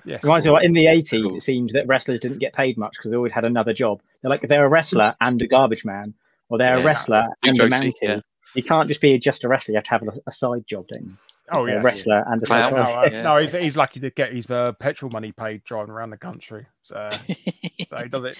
yes. Reminds me, like, in the 80s, Cool. it seems that wrestlers didn't get paid much because they always had another job. They're like, they're a wrestler and a garbage man, or they're Yeah. a wrestler Big and a Josie, mountie. yeah. You can't just be just a wrestler, you have to have a, a side job, don't you? Oh So a yeah. wrestler and a Clown. No, psychologist. uh, Yeah. no, he's, he's lucky to get his uh, petrol money paid driving around the country. So, so he does it.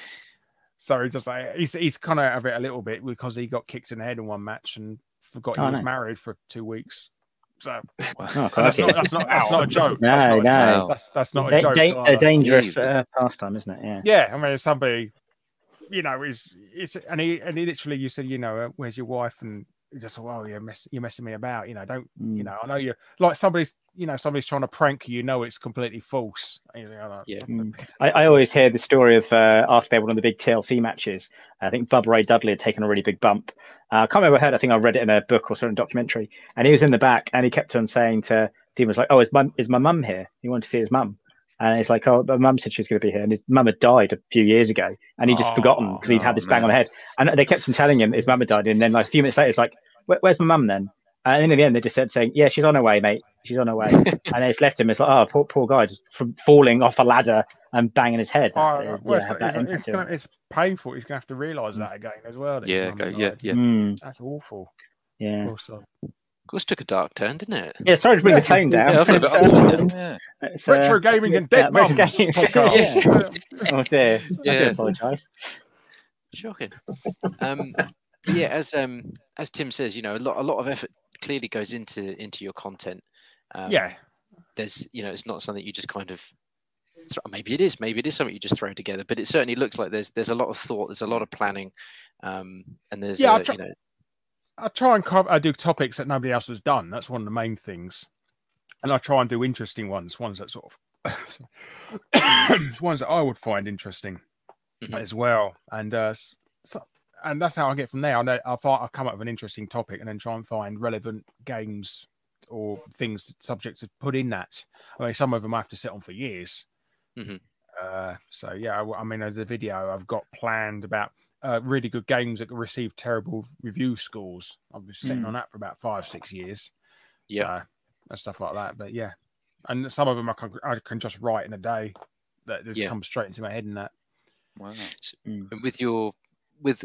So he does. Uh, he's he's kind of out of it a little bit because he got kicked in the head in one match and forgot he Oh, was no. married for two weeks. So Oh, that's not that's not that's not a joke. No, that's not a no. joke. That's, that's not a Da- joke. da- a dangerous uh, pastime, isn't it? Yeah. Yeah, I mean, somebody, you know, is it's and he and he literally, you said, you know, uh, where's your wife? And he just, oh you're mess, you're messing me about. You know, don't you Mm. know? I know you're like somebody's, you know, somebody's trying to prank you. You know, it's completely false. You know, like, Yeah. don't I, I always hear the story of uh, after they were one of the big TLC matches. I think Bubba Ray Dudley had taken a really big bump. Uh, I can't remember I heard. I think I read it in a book or certain documentary. And he was in the back, and he kept on saying to Dean was like, "Oh, is my is my mum here?" He wanted to see his mum. And it's like, oh, my mum said she was going to be here, and his mum had died a few years ago, and he'd just Oh, forgotten because he'd oh, had this bang on the head. And they kept on telling him his mum had died, and then like a few minutes later, it's like, Where, "Where's my mum then?" And then in the end, they just said, "saying, yeah, she's on her way, mate. She's on her way." and they just left him. It's like, oh, poor, poor guy, just from falling off a ladder and banging his head. Oh, That, uh, well, it's, it's, it's, gonna, it's painful. He's going to have to realise that again as well. Yeah, mum go, yeah, yeah. Mm, That's awful. yeah. Also. Of course, took a dark turn, didn't it? Yeah, sorry to bring the tone down. Yeah, I feel a bit It's, uh. Yeah. it's, uh, Retro gaming and dead retro mums gaming. podcast. oh dear, I do Yeah. apologise. Shocking. Um, yeah, as um, as Tim says, you know, a lot a lot of effort clearly goes into into your content. Um, yeah. there's you know, it's not something you just kind of. thro- Maybe it is. Maybe it is something you just throw together. But it certainly looks like there's there's a lot of thought. There's a lot of planning, um, and there's Yeah, I'll try- you know, I try and cover, I do topics that nobody else has done. That's one of the main things. And I try and do interesting ones, ones that sort of ones that I would find interesting Mhm. as well. And uh, so, and that's how I get from there. I know I find I come up with an interesting topic and then try and find relevant games or things, subjects to put in that. I mean, some of them I have to sit on for years. Mhm. Uh, so yeah, I, I mean, as a video I've got planned about uh, really good games that receive terrible review scores. I've been sitting Mm. on that for about five, six years. yeah, So, and stuff like that. But yeah, and some of them I can, I can just write in a day that just Yeah. come straight into my head and that. Wow. And with your with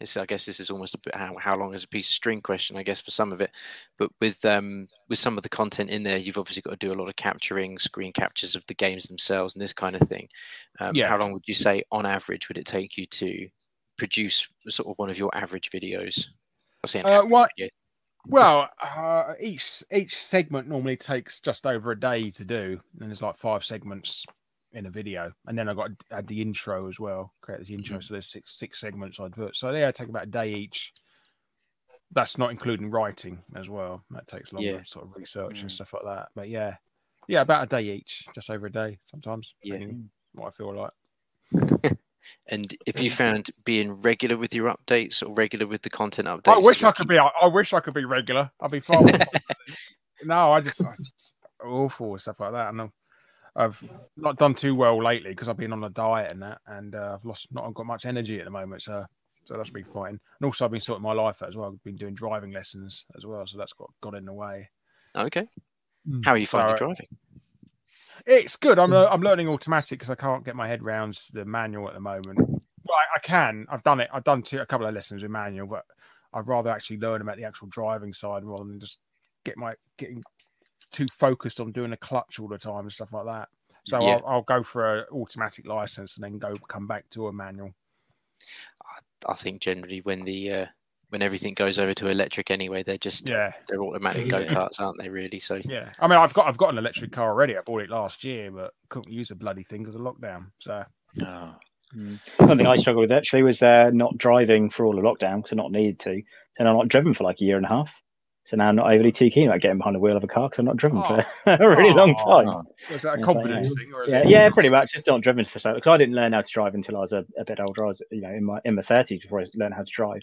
it's, I guess this is almost a bit how, how long is a piece of string question, I guess, for some of it. But with um with some of the content in there, you've obviously got to do a lot of capturing, screen captures of the games themselves and this kind of thing. Um, Yeah. How long would you say, on average, would it take you to produce sort of one of your average videos? I Uh, what- video. Well, uh, each each segment normally takes just over a day to do, and there's like five segments in a video, and then I got to add the intro as well, create the intro. So there's six six segments I'd put. So they take about a day each. That's not including writing as well. That takes longer, Yeah. sort of research and Mm. stuff like that. But yeah, yeah, about a day each, just over a day sometimes. Yeah. what I feel like. And if you found being regular with your updates or regular with the content updates, I wish I could keep- be. I, I wish I could be regular. I'd be fine. no, I just I, awful and stuff like that. And I'm- I've not done too well lately because I've been on a diet and that, and uh, I've lost not got much energy at the moment. So so that's been fine. And also I've been sorting my life out as well. I've been doing driving lessons as well, so that's got got in the way. Okay. How are you finding So, driving? It's good. I'm I'm learning automatic because I can't get my head around the manual at the moment. Well, I, I can. I've done it. I've done two, a couple of lessons with manual, but I'd rather actually learn about the actual driving side rather than just get my getting too focused on doing a clutch all the time and stuff like that. So Yeah. I'll, I'll go for an automatic license and then go come back to a manual. I think generally when the uh, when everything goes over to electric anyway, they're just Yeah, they're automatic Yeah. go karts, aren't they? Really? So yeah. I mean, I've got I've got an electric car already. I bought it last year, but couldn't use the bloody thing because of lockdown. So Oh. One thing I struggled with actually was uh, not driving for all the lockdown because I not needed to. So now I'm not driven for like a year and a half. So now I'm not overly too keen about getting behind the wheel of a car because I'm not driven for a really long Oh. time. was that a Yeah, confidence so, thing? Or Yeah, yeah, pretty much. Just not driven for so because I didn't learn how to drive until I was a, a bit older. I was, you know, in my in my thirties before I learned how to drive,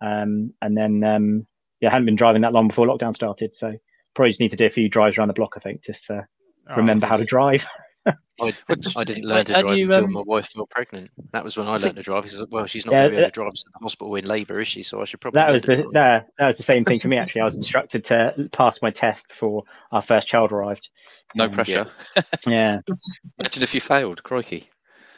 um, and then um, yeah, I hadn't been driving that long before lockdown started. So probably just need to do a few drives around the block. I think just to Oh, remember how to drive. I, I didn't learn to drive you, until um, my wife fell pregnant. That was when I learned to drive. He said, well, she's not Yeah, going to be able to drive us to the hospital in labour, is she? So I should probably. That was the drive." that, that was the same thing for me actually. I was instructed to pass my test before our first child arrived. No Um, pressure. Yeah. Imagine if you failed, crikey.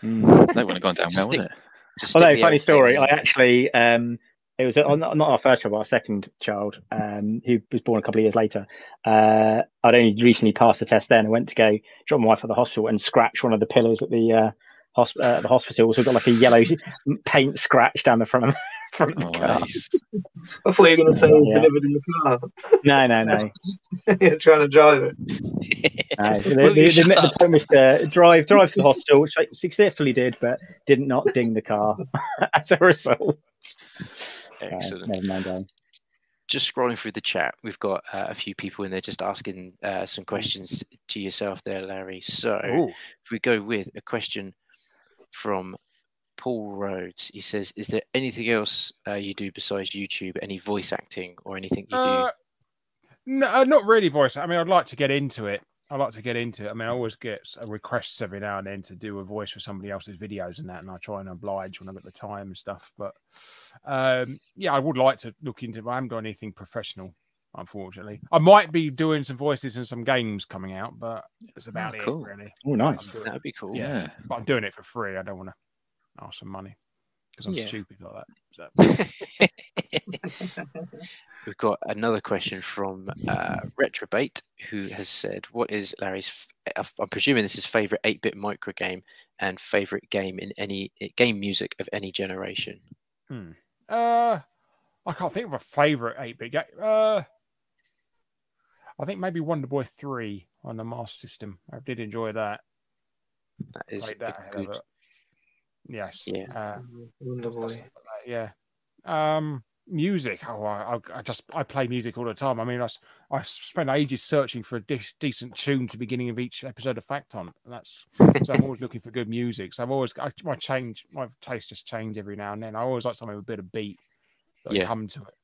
Mm. That wouldn't have gone down well, Stick- would it? Just Although, funny story. I actually, um, it was uh, not not our first child, but our second child, um, who was born a couple of years later. Uh, I'd only recently passed the test then. I went to go drop my wife at the hospital and scratch one of the pillars at the uh, hosp- uh, the hospital. So we've got like a yellow paint scratch down the front of, front of Oh, the car. nice. I thought you were going to say it was Yeah. delivered in the car. No, no, no. You're trying to drive it. no. The, Will the, you the, shut the up? point was to drive, drive to the hospital, which I successfully did, but did not ding the car as a result. Excellent. never mind. just scrolling through the chat, we've got uh, a few people in there just asking uh, some questions to yourself there, Larry. So Ooh. if we go with a question from Paul Rhodes, he says, "Is there anything else uh, you do besides YouTube? Any voice acting or anything you do?" Uh, no, uh, not really voice. I mean, I'd like to get into it. I like to get into it. I mean, I always get s- requests every now and then to do a voice for somebody else's videos and that, and I try and oblige when I've got the time and stuff. But um, yeah, I would like to look into. it. but I haven't done anything professional, unfortunately. I might be doing some voices in some games coming out, but that's about it, cool. really. Oh, nice. That'd be cool. Yeah. but I'm doing it for free. I don't want to ask some money because I'm Yeah. stupid like that. So. We've got another question from uh, Retrobate, who has said, "What is Larry's? F- I'm presuming this is favorite 8-bit micro game and favorite game in any game music of any generation." Hmm. Uh, I can't think of a favorite eight bit game. Uh, I think maybe Wonder Boy three on the Master System. I did enjoy that. That is that a hell of good. A- Yes. Yeah. Uh, Wonder Boy. stuff like that, yeah. Um, music. Oh, I, I- I just I play music all the time. I mean, I, I spend ages searching for a de- decent tune to the beginning of each episode of Fact Hunt. And that's so I'm always looking for good music. So I've always I, my change my taste just change every now and then. I always like something with a bit of beat. That Yeah. yeah. come to it.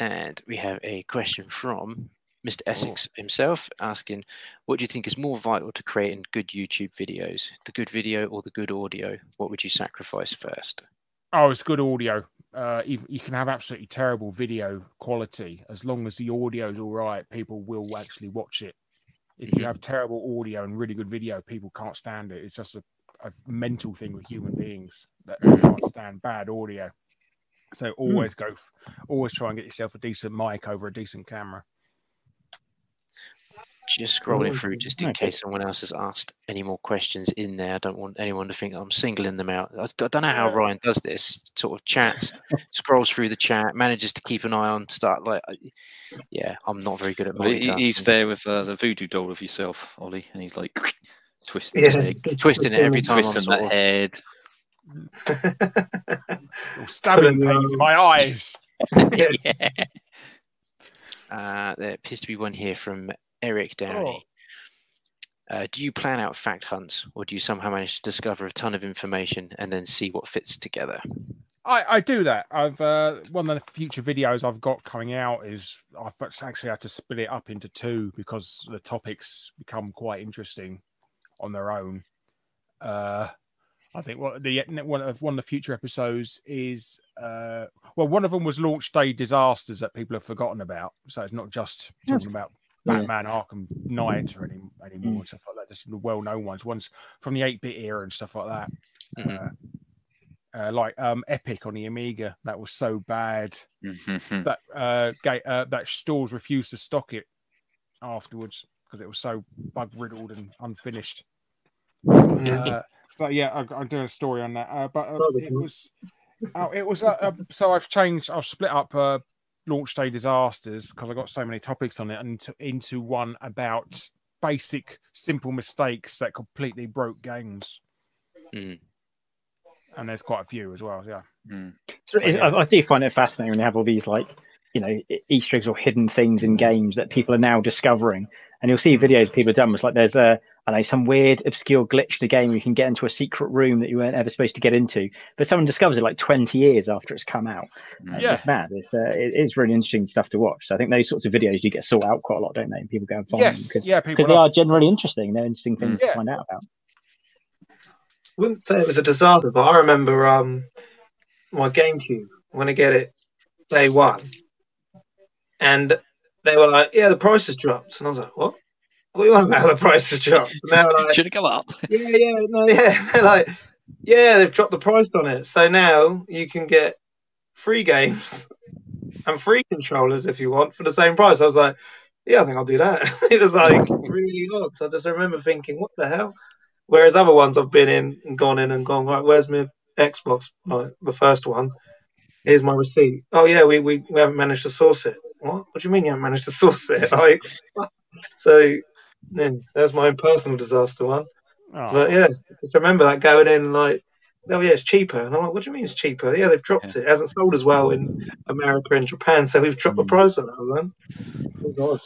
And we have a question from Mr. Essex himself asking, "What do you think is more vital to creating good YouTube videos? The good video or the good audio? What would you sacrifice first? Oh, it's good audio. Uh, you, you can have absolutely terrible video quality as long as the audio is all right. People will actually watch it. If you have terrible audio and really good video, people can't stand it. It's just a, a mental thing with human beings that they can't stand bad audio. So always go, always try and get yourself a decent mic over a decent camera. Just scrolling Oh, through, just in okay. case someone else has asked any more questions in there. I don't want anyone to think I'm singling them out. I I don't know how Ryan does this. Sort of chats, scrolls through the chat, manages to keep an eye on. Start like, yeah, I'm not very good at Well, he- multitasking. he's there with uh, the voodoo doll of yourself, Ollie, and he's like twisting his Yeah. leg, twisting it every time. I'm twisting sort that of, head. Stabbing Putting, pains in um, my eyes. yeah. Uh, there appears to be one here from Eric Downey. Uh, do you plan out fact hunts, or do you somehow manage to discover a ton of information and then see what fits together? I, I do that. I've uh, one of the future videos I've got coming out is I've actually had to split it up into two because the topics become quite interesting on their own. Uh, I think what the one of one of the future episodes is uh, well, one of them was launch day disasters that people have forgotten about. So it's not just talking about Yeah. Batman Arkham Knight or any, anymore and stuff like that. Just the well-known ones, ones from the 8-bit era and stuff like that Mhm. uh, like um Epic on the Amiga. That was so bad Mhm. that uh, ga- uh that stores refused to stock it afterwards because it was so bug riddled and unfinished. Yeah. Uh, so yeah, I, I'm doing a story on that. Uh, but uh, it was, oh, it was. Uh, uh, so I've changed. I've split up uh, launch day disasters because I got so many topics on it, and into, into one about basic, simple mistakes that completely broke games. Mm. And there's quite a few as well. Yeah. Mm. So it's- I, I do find it fascinating when you have all these like you know Easter eggs or hidden things in games that people are now discovering. And you'll see videos people have done. It's like there's a I know some weird obscure glitch in the game where you can get into a secret room that you weren't ever supposed to get into, but someone discovers it like 20 years after it's come out. It's Yeah. just mad. It's uh, it is really interesting stuff to watch. So I think those sorts of videos do get sought out quite a lot, don't they? And people go and find them Yes. because Yeah. People because they are generally interesting. They're interesting things Yeah. to find out about. wouldn't say it was a disaster, but I remember um my GameCube. I'm gonna get it day one, and they were like, "Yeah, the price has dropped," and I was like, "What? What do you want about the price has dropped?" And they were like, Should it go up? "Yeah, yeah, no, yeah." They're like, "Yeah, they've dropped the price on it, so now you can get free games and free controllers if you want for the same price." I was like. Yeah, I think I'll do that. it was like really odd. So I just remember thinking, what the hell? Whereas other ones I've been in and gone in and gone, right, where's my Xbox? Like the first one. Here's my receipt. Oh yeah, we, we, we haven't managed to source it. What? What do you mean you haven't managed to source it? Like so yeah, that's my own personal disaster one. Oh. But yeah, just remember that going in like Oh yeah, it's cheaper. And I'm like, what do you mean it's cheaper? Yeah, they've dropped it. It hasn't sold as well in America and Japan, so we've dropped the mm. price on it. Then. Oh god.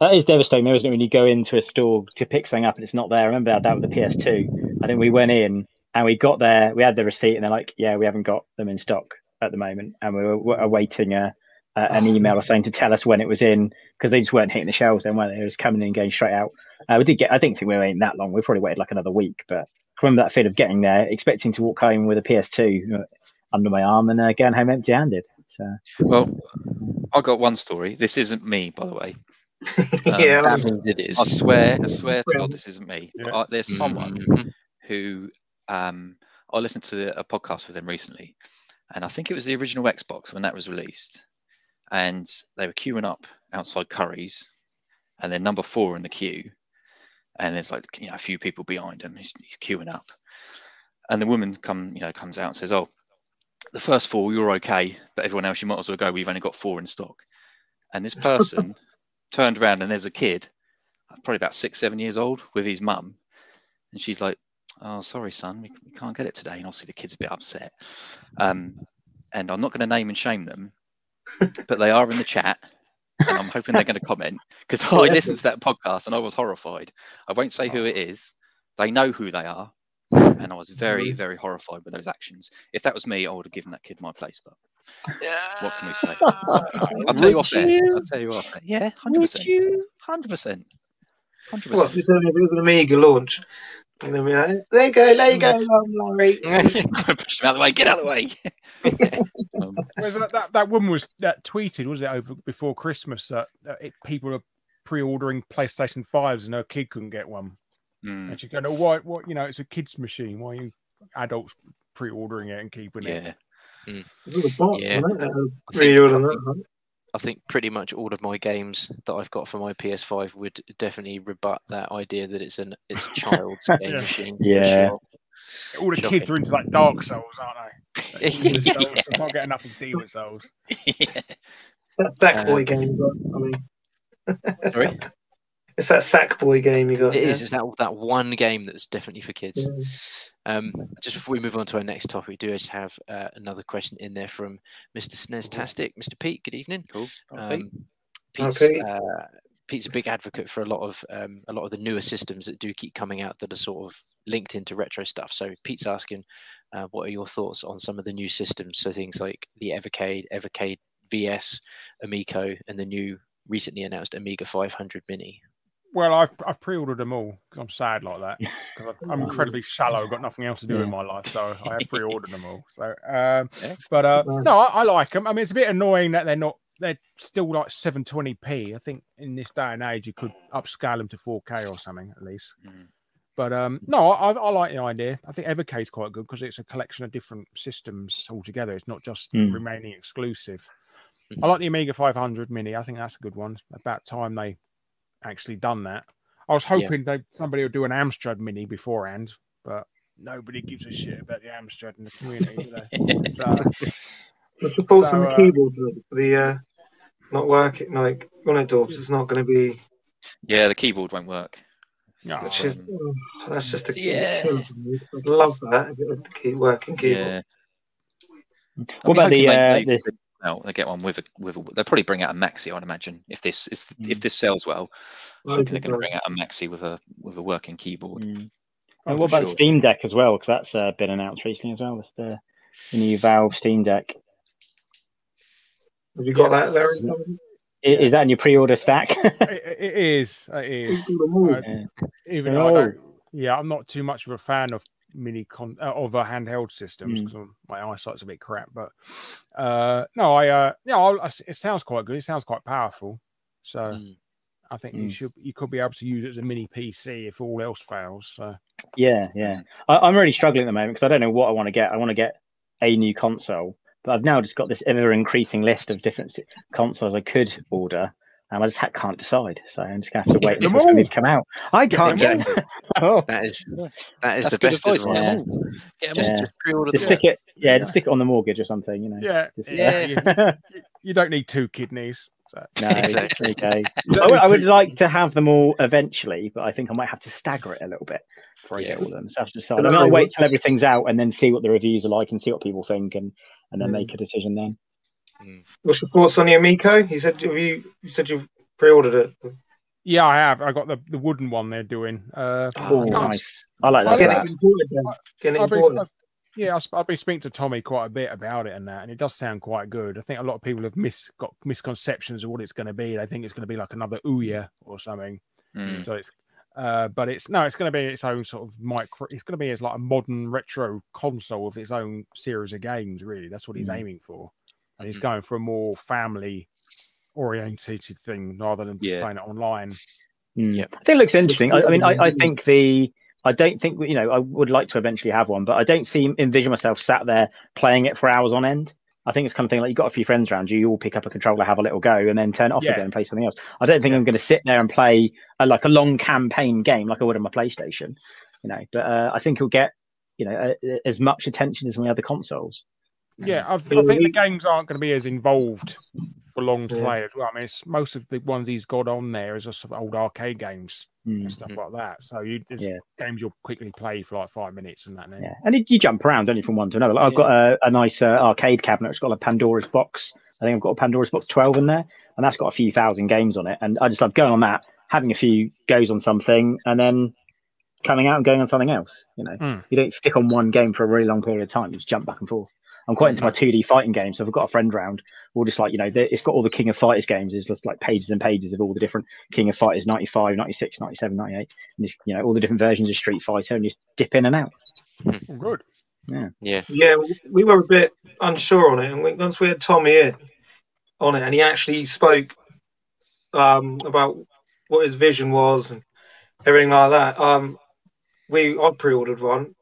That is devastating, though, isn't it? When you go into a store to pick something up and it's not there. I remember I that with the PS2. I think we went in and we got there, we had the receipt, and they're like, "Yeah, we haven't got them in stock at the moment," and we were, were awaiting a, uh, an email or something to tell us when it was in because they just weren't hitting the shelves then, weren't they? It was coming in and going straight out. Uh, we did get. I didn't think we were waiting that long. We probably waited like another week, but I remember that feeling of getting there, expecting to walk home with a PS2 uh, under my arm and uh, going home empty-handed. So, Well, I got one story. This isn't me, by the way. Um, yeah, it is. I swear, I swear to God, this isn't me. Yeah. Uh, there's someone Mhm. who um, I listened to a podcast with them recently, and I think it was the original Xbox when that was released, and they were queuing up outside Curry's, and they're number four in the queue, and there's like you know a few people behind him. He's, he's queuing up, and the woman come you know comes out and says, "Oh, the first four you're okay, but everyone else you might as well go. We've only got four in stock." And this person turned around and there's a kid, probably about six, seven years old, with his mum, and she's like, "Oh, sorry, son, we, we can't get it today." And obviously the kid's a bit upset. Um, and I'm not going to name and shame them, but they are in the chat, and I'm hoping they're going to comment because I listened to that podcast and I was horrified. I won't say who oh. it is. They know who they are, and I was very, mm. very horrified with those actions. If that was me, I would have given that kid my place. But what can we say? What can we say? I'll tell you Would off there. I'll tell you off there. Yeah, hundred percent, hundred percent, hundred What, percent. if it was an Amiga launch? And then we're like, there you go, there you go, Larry. Push him out of the way. Get out of the way. um, Whereas that, that, that woman was that tweeted, was it over before Christmas that, that it, people are pre-ordering PlayStation fives and her kid couldn't get one, mm, and she's going, "Oh, why? What? You know, it's a kids' machine. Why are you adults pre-ordering it and keeping it?" yeah. It was a bot, Yeah. wasn't it? Uh, I that, right? I think pretty much all of my games that I've got for my PS5 would definitely rebut that idea that it's an it's a child's game Yeah. machine. Yeah. Sure. All the Shocking. kids are into like Dark Souls, aren't they? Demon Yeah. Souls. I can't get enough of Demon's Souls. yeah. That Sackboy Um, game you got. I mean, Sorry? it's that Sackboy game you got. It yeah. is. It's that that one game that's definitely for kids. Yeah. Um, just before we move on to our next topic, we do just have uh, another question in there from Mr. Sneztastic. Mr. Pete, good evening. Cool. Um, Pete's, Pete. uh, Pete's a big advocate for a lot of um, a lot of the newer systems that do keep coming out that are sort of linked into retro stuff. So Pete's asking, uh, what are your thoughts on some of the new systems? So things like the Evercade, Evercade VS, Amico, and the new recently announced Amiga 500 Mini. Well, I've I've pre-ordered them all because I'm sad like that. Because I'm incredibly shallow, got nothing else to do in my life, so I have pre-ordered them all. So, um, Yeah. but uh, no, I, I like them. I mean, it's a bit annoying that they're not. They're still like 720p. I think in this day and age, you could upscale them to 4K or something at least. Mm. But um, no, I, I like the idea. I think Evercade's quite good because it's a collection of different systems altogether. It's not just Mm. remaining exclusive. I like the Amiga 500 Mini. I think that's a good one. About time they actually done that. I was hoping they somebody would do an Amstrad Mini beforehand, but nobody gives a shit about the Amstrad in the community. do they? so, The supports on So, the uh, keyboard for the uh, not working. Like one of Dorbs, it's not going to be. Yeah, the keyboard won't work. no, It's Um, just, oh, that's just a Yeah. killer for me. I'd love that if it had the key, working keyboard. Yeah. What about the uh, this? No, they get one with a with a. They'll probably bring out a maxi. I'd imagine if this is if Mm. this sells well, I hopefully they're going to bring out a maxi with a with a working keyboard. Mm. Oh, And what about sure. Steam Deck as well? Because that's uh, been announced recently as well. With the, the new Valve Steam Deck. Have you got that, Larry? I- Is, that in your pre-order stack? it, it is. It is. Uh, Yeah. even though I don't, yeah, I'm not too much of a fan of mini con uh, of uh, handheld systems Mm. because my eyesight's a bit crap. But uh, no, I uh, yeah, I'll, I- it sounds quite good. It sounds quite powerful. So Mm. I think you Mm. should you could be able to use it as a mini PC if all else fails. So Yeah, yeah. I, I'm really struggling at the moment because I don't know what I want to get. I want to get a new console, but I've now just got this ever increasing list of different consoles I could order, and I just ha- can't decide. So I'm just gonna have to wait them until some all. come out. I can't them get. oh, That is that is That's the best advice. advice. Yeah. Get 'em Just, Yeah. just pre-order just them. stick it. Yeah, just stick it on the mortgage or something. You know. yeah, Just- yeah, Yeah. You, you don't need two kidneys. So. No, Exactly. Okay. I would, I would like to have them all eventually, but I think I might have to stagger it a little bit before I Yeah. get all of them. So I have to decide. I might wait till everything's out and then see what the reviews are like and see what people think, and and then Mm. make a decision then. What's your thoughts on the Amico? You said have you, you said you've pre-ordered it. Yeah, I have. I got the, the wooden one they're doing. Uh, Oh, nice. I like that. Get it imported then. Get it I've been, Yeah, I sp- I've been speaking to Tommy quite a bit about it and that, and it does sound quite good. I think a lot of people have mis- got misconceptions of what it's going to be. They think it's going to be like another Ouya or something. Mm. So it's, uh, but it's no, it's going to be its own sort of micro. It's going to be as like a modern retro console of its own series of games. Really, that's what he's Mm. aiming for. And he's Mhm. going for a more family orientated thing rather than just Yeah. playing it online. Mm. Yep. I think it looks interesting. I, I mean, I, I think the I don't think you know I would like to eventually have one, but I don't see envision myself sat there playing it for hours on end. I think it's kind of thing like you've got a few friends around you, you all pick up a controller, have a little go, and then turn it off Yeah. again and play something else. I don't think I'm going to sit there and play a, like a long campaign game like I would on my PlayStation, you know. But uh, I think it'll get you know uh, as much attention as my other consoles. Yeah, I've, I think the games aren't going to be as involved for long to Yeah. play as well. I mean, it's, most of the ones he's got on there is just old arcade games Mm. and stuff like that. So you, Yeah. games you'll quickly play for like five minutes and that. And Yeah, and you jump around, don't you, from one to another. Like, I've got a, a nice uh, arcade cabinet. It's got a Pandora's box. I think I've got a Pandora's box 12 in there, and that's got a few thousand games on it. And I just love going on that, having a few goes on something, and then coming out and going on something else. You know, Mm. you don't stick on one game for a really long period of time. You just jump back and forth. I'm quite into my 2D fighting games. So if I've got a friend round, we'll just like, you know, it's got all the King of Fighters games. It's just like pages and pages of all the different King of Fighters 95, 96, 97, 98. And just, you know, all the different versions of Street Fighter and just dip in and out. Oh, good. Yeah. Yeah, we were a bit unsure on it, and we, once we had Tommy in on it, and he actually spoke um, about what his vision was and everything like that. Um, we I pre-ordered one,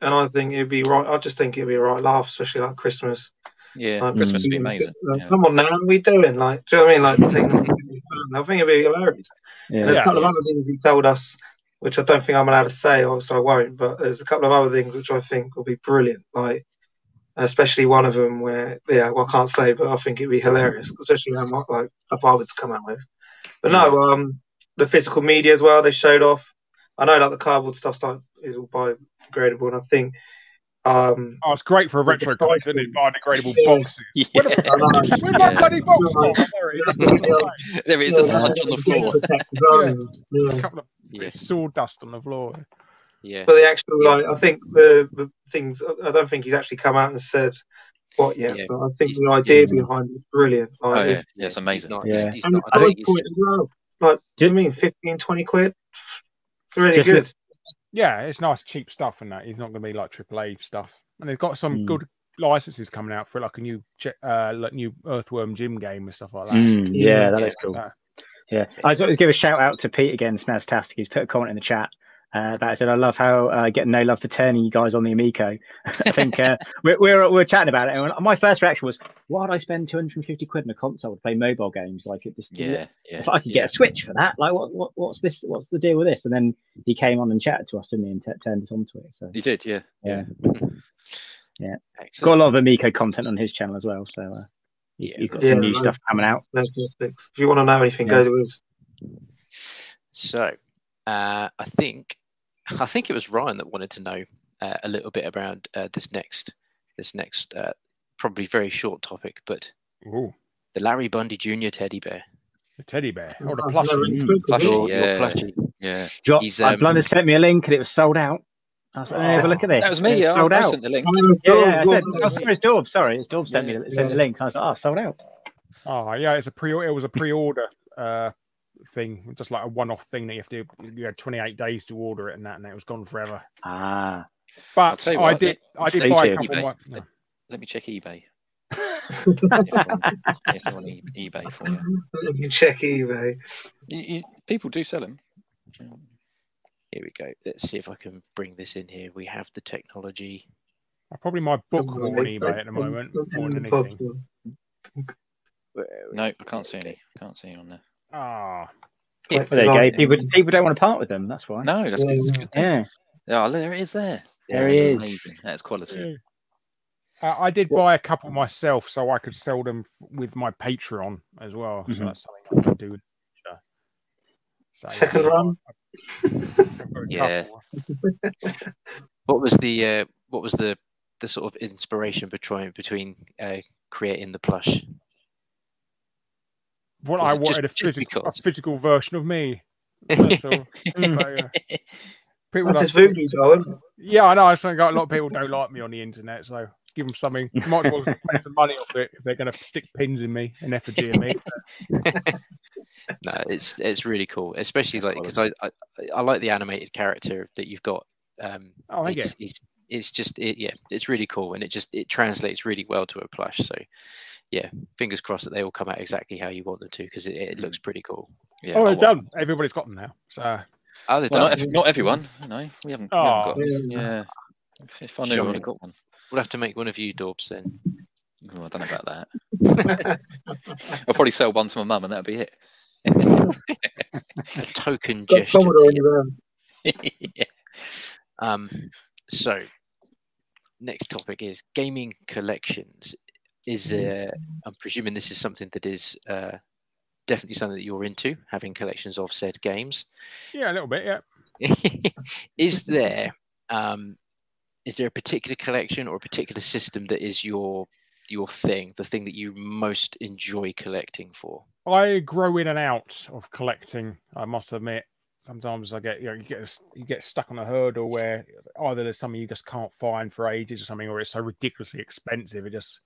and I think it'd be right. I just think it'd be a right laugh, especially like Christmas. Yeah, Like, Christmas would be uh, amazing. Yeah. Come on now, what are we doing? Like, do you know what I mean? Like, taking, I think it'd be hilarious. Yeah. There's Yeah. a couple of other things he told us, which I don't think I'm allowed to say, or so I won't. But there's a couple of other things which I think will be brilliant. Like, especially one of them where, yeah, well, I can't say, but I think it'd be hilarious, especially when like like if I would to come out with. But no, um, the physical media as well. They showed off. I know like the cardboard stuff like is all biodegradable, and I think. Um, Oh, it's great for a With the retro collection, isn't it? Biodegradable Yeah. boxes. Where the Yeah. fuck- I know. My Yeah. bloody box Yeah. gone? There it is. There is a sludge on the floor. Yeah. Yeah. A couple of Yeah. bits of sawdust on the floor. Yeah. But the actual, like, I think the the things. I don't think he's actually come out and said what yet. Yeah. But I think He's- the idea he's- behind it is brilliant. Oh yeah, yeah, it's amazing. He's not, Yeah. he's, he's and not, the I don't think he's, point as well. Like, do you mean 15, 20 quid? It's really Just good. Yeah, it's nice, cheap stuff, and that he's not going to be like AAA stuff. And they've got some Mm. good licenses coming out for like a new, che- uh, like new Earthworm Jim game and stuff like that. Mm, yeah, that Yeah. is cool. Uh, Yeah, I just want to give a shout out to Pete again, Snaztastic. He's put a comment in the chat uh, that said, "I love how uh, getting no love for turning you guys on the Amico." I think uh, we're, we're we're chatting about it, and my first reaction was, "Why would I spend 250 quid on a console to play mobile games? Like it just Yeah, yeah. It's like I could get a Switch for that. Like, what, what what's this? What's the deal with this?" And then he came on and chatted to us, didn't he, and t- turned us onto it. So he did, yeah. yeah, excellent. got a lot of Amico content on his channel as well. So uh, he's, Yeah. he's got Yeah, some new nice. stuff coming out. No Netflix. If you want to know anything, Yeah. go to his. So, uh, I think, I think it was Ryan that wanted to know uh, a little bit around uh, this next, this next, uh, probably very short topic, but ooh, the Larry Bundy Jr. teddy bear, the teddy bear. Oh, the plushie. no, Plushie, isn't your, your yeah. plushie. Yeah. Jo- He's, uh, um, Blunder's sent me a link and it was sold out. I was like, "Hey, have a look at this. That was me. it's Yeah, sold I, I out. sent the link. Yeah, God, yeah. I said, God. oh, sorry, it's Dorbs. Sorry, it's Dorbs sent me Yeah. the, sent the link. I was like, oh, sold out. Oh yeah, it's a pre. It was a pre-order uh, thing, just like a one-off thing that you have to. You had 28 days to order it, and that, and it was gone forever. Ah, But I what, did. I did buy a couple. eBay. Of my, no. Let me check eBay. if they're on e- eBay for you. Let me check eBay. You, you. People do sell them. Here we go. Let's see if I can bring this in here. We have the technology. Probably my book more on eBay at the moment, more than anything. Where are we? No, I can't see any. I Can't see any on there. Ah, well, there you go. People, people don't want to part with them. That's why. No, that's good. That's good. Yeah, Yeah, oh, there it is. There. There That he is is. Amazing. That's quality. Uh, I did buy a couple myself, so I could sell them f- with my Patreon as well. Mhm. So that's something I can do. in the. So, Second so run? I've got a Yeah. What was the uh, what was the the sort of inspiration between between uh, creating the plush? What Was I wanted a physical, a physical version of me. That's all. So, yeah. People That's his don't- voodoo doll, isn't it? Yeah, I know. I think a lot of people don't like me on the internet, so give them something. Might as well spend some money off it if they're going to stick pins in me, an effigy in me. no, it's it's really cool, especially That's like because I, I I like the animated character that you've got. Um, Oh, thank you. it's, it's it's just it, yeah, it's really cool, and it just it translates really well to a plush. So yeah, fingers crossed that they all come out exactly how you want them to because it, it looks pretty cool. Yeah, oh, they're want- done. Everybody's got them now. So Oh, they're Well, not, done. ev- not everyone. No, we haven't. we Oh. haven't got. Yeah. Yeah. If, if I knew, I would have got one. We'll have to make one of you, Dorbs, then. Oh, I don't know about that. I'll probably sell one to my mum, and that'll be it. A token Got gesture. Commodore to in you. your own. yeah. Um, so next topic is gaming collections. Is uh, I'm presuming this is something that is uh, definitely something that you're into, having collections of said games. yeah, a little bit. Yeah. is there um, is there a particular collection or a particular system that is your your thing, the thing that you most enjoy collecting for? I grow in and out of collecting. I must admit. Sometimes I get you know you get you get stuck on a hurdle where either there's something you just can't find for ages or something, or it's so ridiculously expensive it just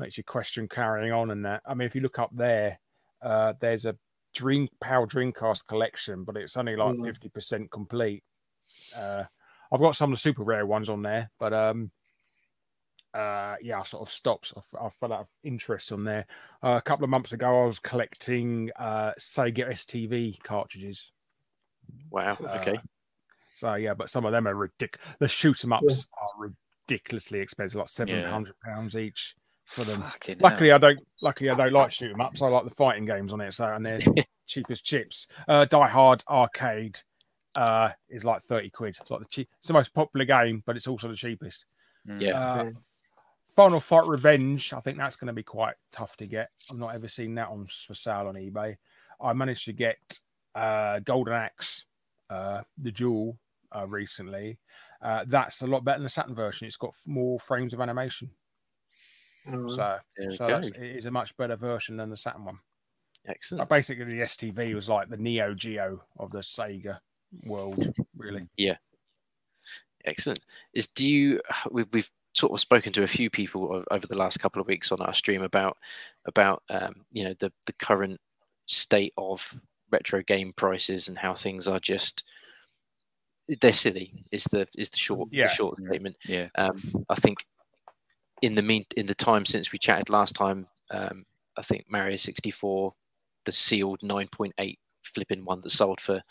makes you question carrying on. And that I mean, if you look up there, uh, there's a Dream Power Dreamcast collection, but it's only like Mm. fifty percent complete. Uh, I've got some of the super rare ones on there, but um, uh, yeah, I sort of stopped. I, I fell out of interest on there. Uh, a couple of months ago, I was collecting uh, Sega STV cartridges. Wow. Okay. Uh, so yeah, but some of them are ridiculous. The shoot 'em ups are ridiculously expensive, like seven hundred pounds each for them. Fucking hell. Luckily, I don't. Luckily, I don't like shoot 'em ups. I like the fighting games on it. So and they're cheap chips. Uh, Die Hard Arcade uh, is like thirty quid. It's like the cheap. It's the most popular game, but it's also the cheapest. Mm. Yeah. Uh, Yeah. Final Fight Revenge. I think that's going to be quite tough to get. I've not ever seen that on for sale on eBay. I managed to get uh, Golden Axe, uh, the Duel, uh, recently. Uh, that's a lot better than the Saturn version. It's got f- more frames of animation. Mm. So, There so that's, it is a much better version than the Saturn one. Excellent. But basically, the STV was like the Neo Geo of the Sega world, really. Yeah. Excellent. Is do you we've, we've sort of spoken to a few people over the last couple of weeks on our stream about about um, you know the the current state of retro game prices and how things are just they're silly is the is the short Yeah. the short statement. Yeah. Um, I think in the mean in the time since we chatted last time, um, I think Mario 64, the sealed 9.8 flipping one that sold for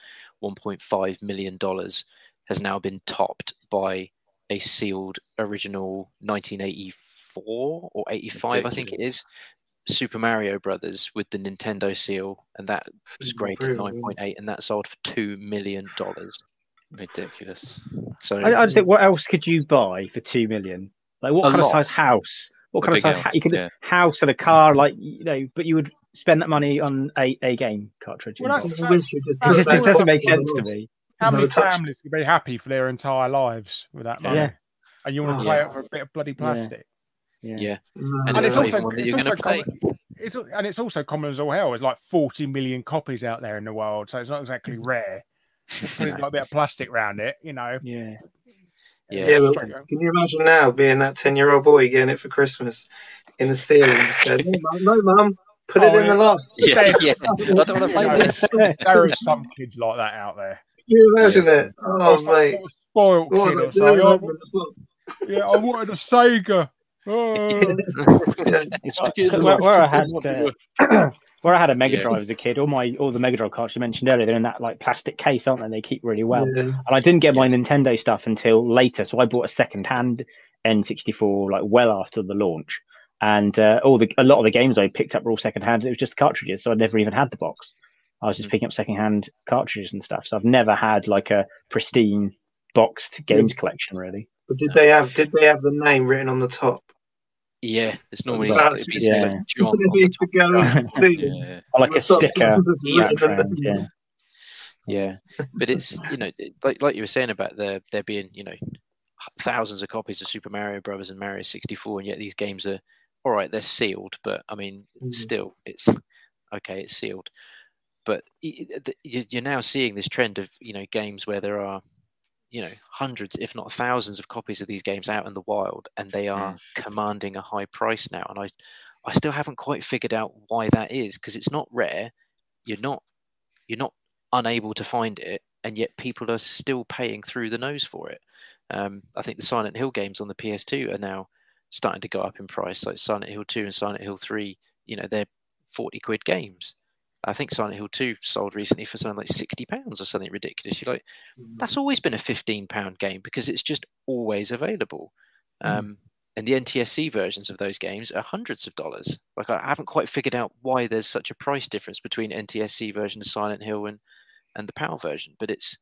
1.5 million dollars, has now been topped by a sealed original 1984 or 85, I think it is. Super Mario Brothers with the Nintendo seal, and that was great at 9.8, and that sold for two million dollars. Ridiculous. So I, I just think, what else could you buy for two million? Like, what A kind lot. of size house? What kind of size? house, you could yeah. house and a car, like you know, but you would spend that money on a, a game cartridge. Well, that's- it I wish you just that's it that doesn't make sense to me. How many families could be happy for their entire lives with that money? Yeah. And you want to Oh. play Yeah. it for a bit of bloody plastic. Yeah. Yeah. Mm. And And it's it's also, even one that it's also common, it's, and it's also common as all hell. There's like 40 million copies out there in the world, so it's not exactly hmm. rare. Put it like a bit of plastic around it, you know. Yeah. Yeah, Yeah, but can you imagine now being that ten-year-old boy getting it for Christmas in the ceiling? Said, no, Mum, no, mum, put it Oh, in the oh, yeah. loft. yeah, There's- yeah. I don't want to play this. there are some kids like that out there. Can you imagine it? Oh, Or some mate. little spoiled What kid was or I something. doing Oh, over the book? yeah, I wanted a Sega. Oh. Yeah. Stick it in the where, I had where I had a Mega Yeah. Drive as a kid, all my all the Mega Drive cards you mentioned earlier, they're in that like plastic case, aren't they? They keep really well. Yeah. And I didn't get my Nintendo stuff until later, so I bought a second-hand N64 like well after the launch. And uh, all the a lot of the games I picked up were all second-hand. It was just cartridges, so I never even had the box. I was just Mm. picking up second-hand cartridges and stuff. So I've never had like a pristine boxed games collection, really. But did they have did they have the name written on the top? Yeah, it's normally Wow. it'd be Yeah. something John. on Did the go and see? Yeah. Or like a sticker was written background. in the- Yeah. Yeah, but it's you know like like you were saying about there there being you know thousands of copies of Super Mario Brothers and Mario 64, and yet these games are all right. They're sealed, but I mean, Mhm. still, it's okay. It's sealed, but y- y- the- you- you're now seeing this trend of you know games where there are you know hundreds, if not thousands, of copies of these games out in the wild, and they are Mm. commanding a high price now. And I, I still haven't quite figured out why that is because it's not rare. You're not, you're not unable to find it, and yet people are still paying through the nose for it. Um, I think the Silent Hill games on the PS2 are now starting to go up in price, like Silent Hill 2 and Silent Hill 3. You know, they're 40 quid games. I think Silent Hill 2 sold recently for something like 60 pounds or something ridiculous. You're like, that's always been a 15 pound game because it's just always available. Um, and the NTSC versions of those games are hundreds of dollars. Like, I haven't quite figured out why there's such a price difference between NTSC version of Silent Hill and, and the PAL version, but it's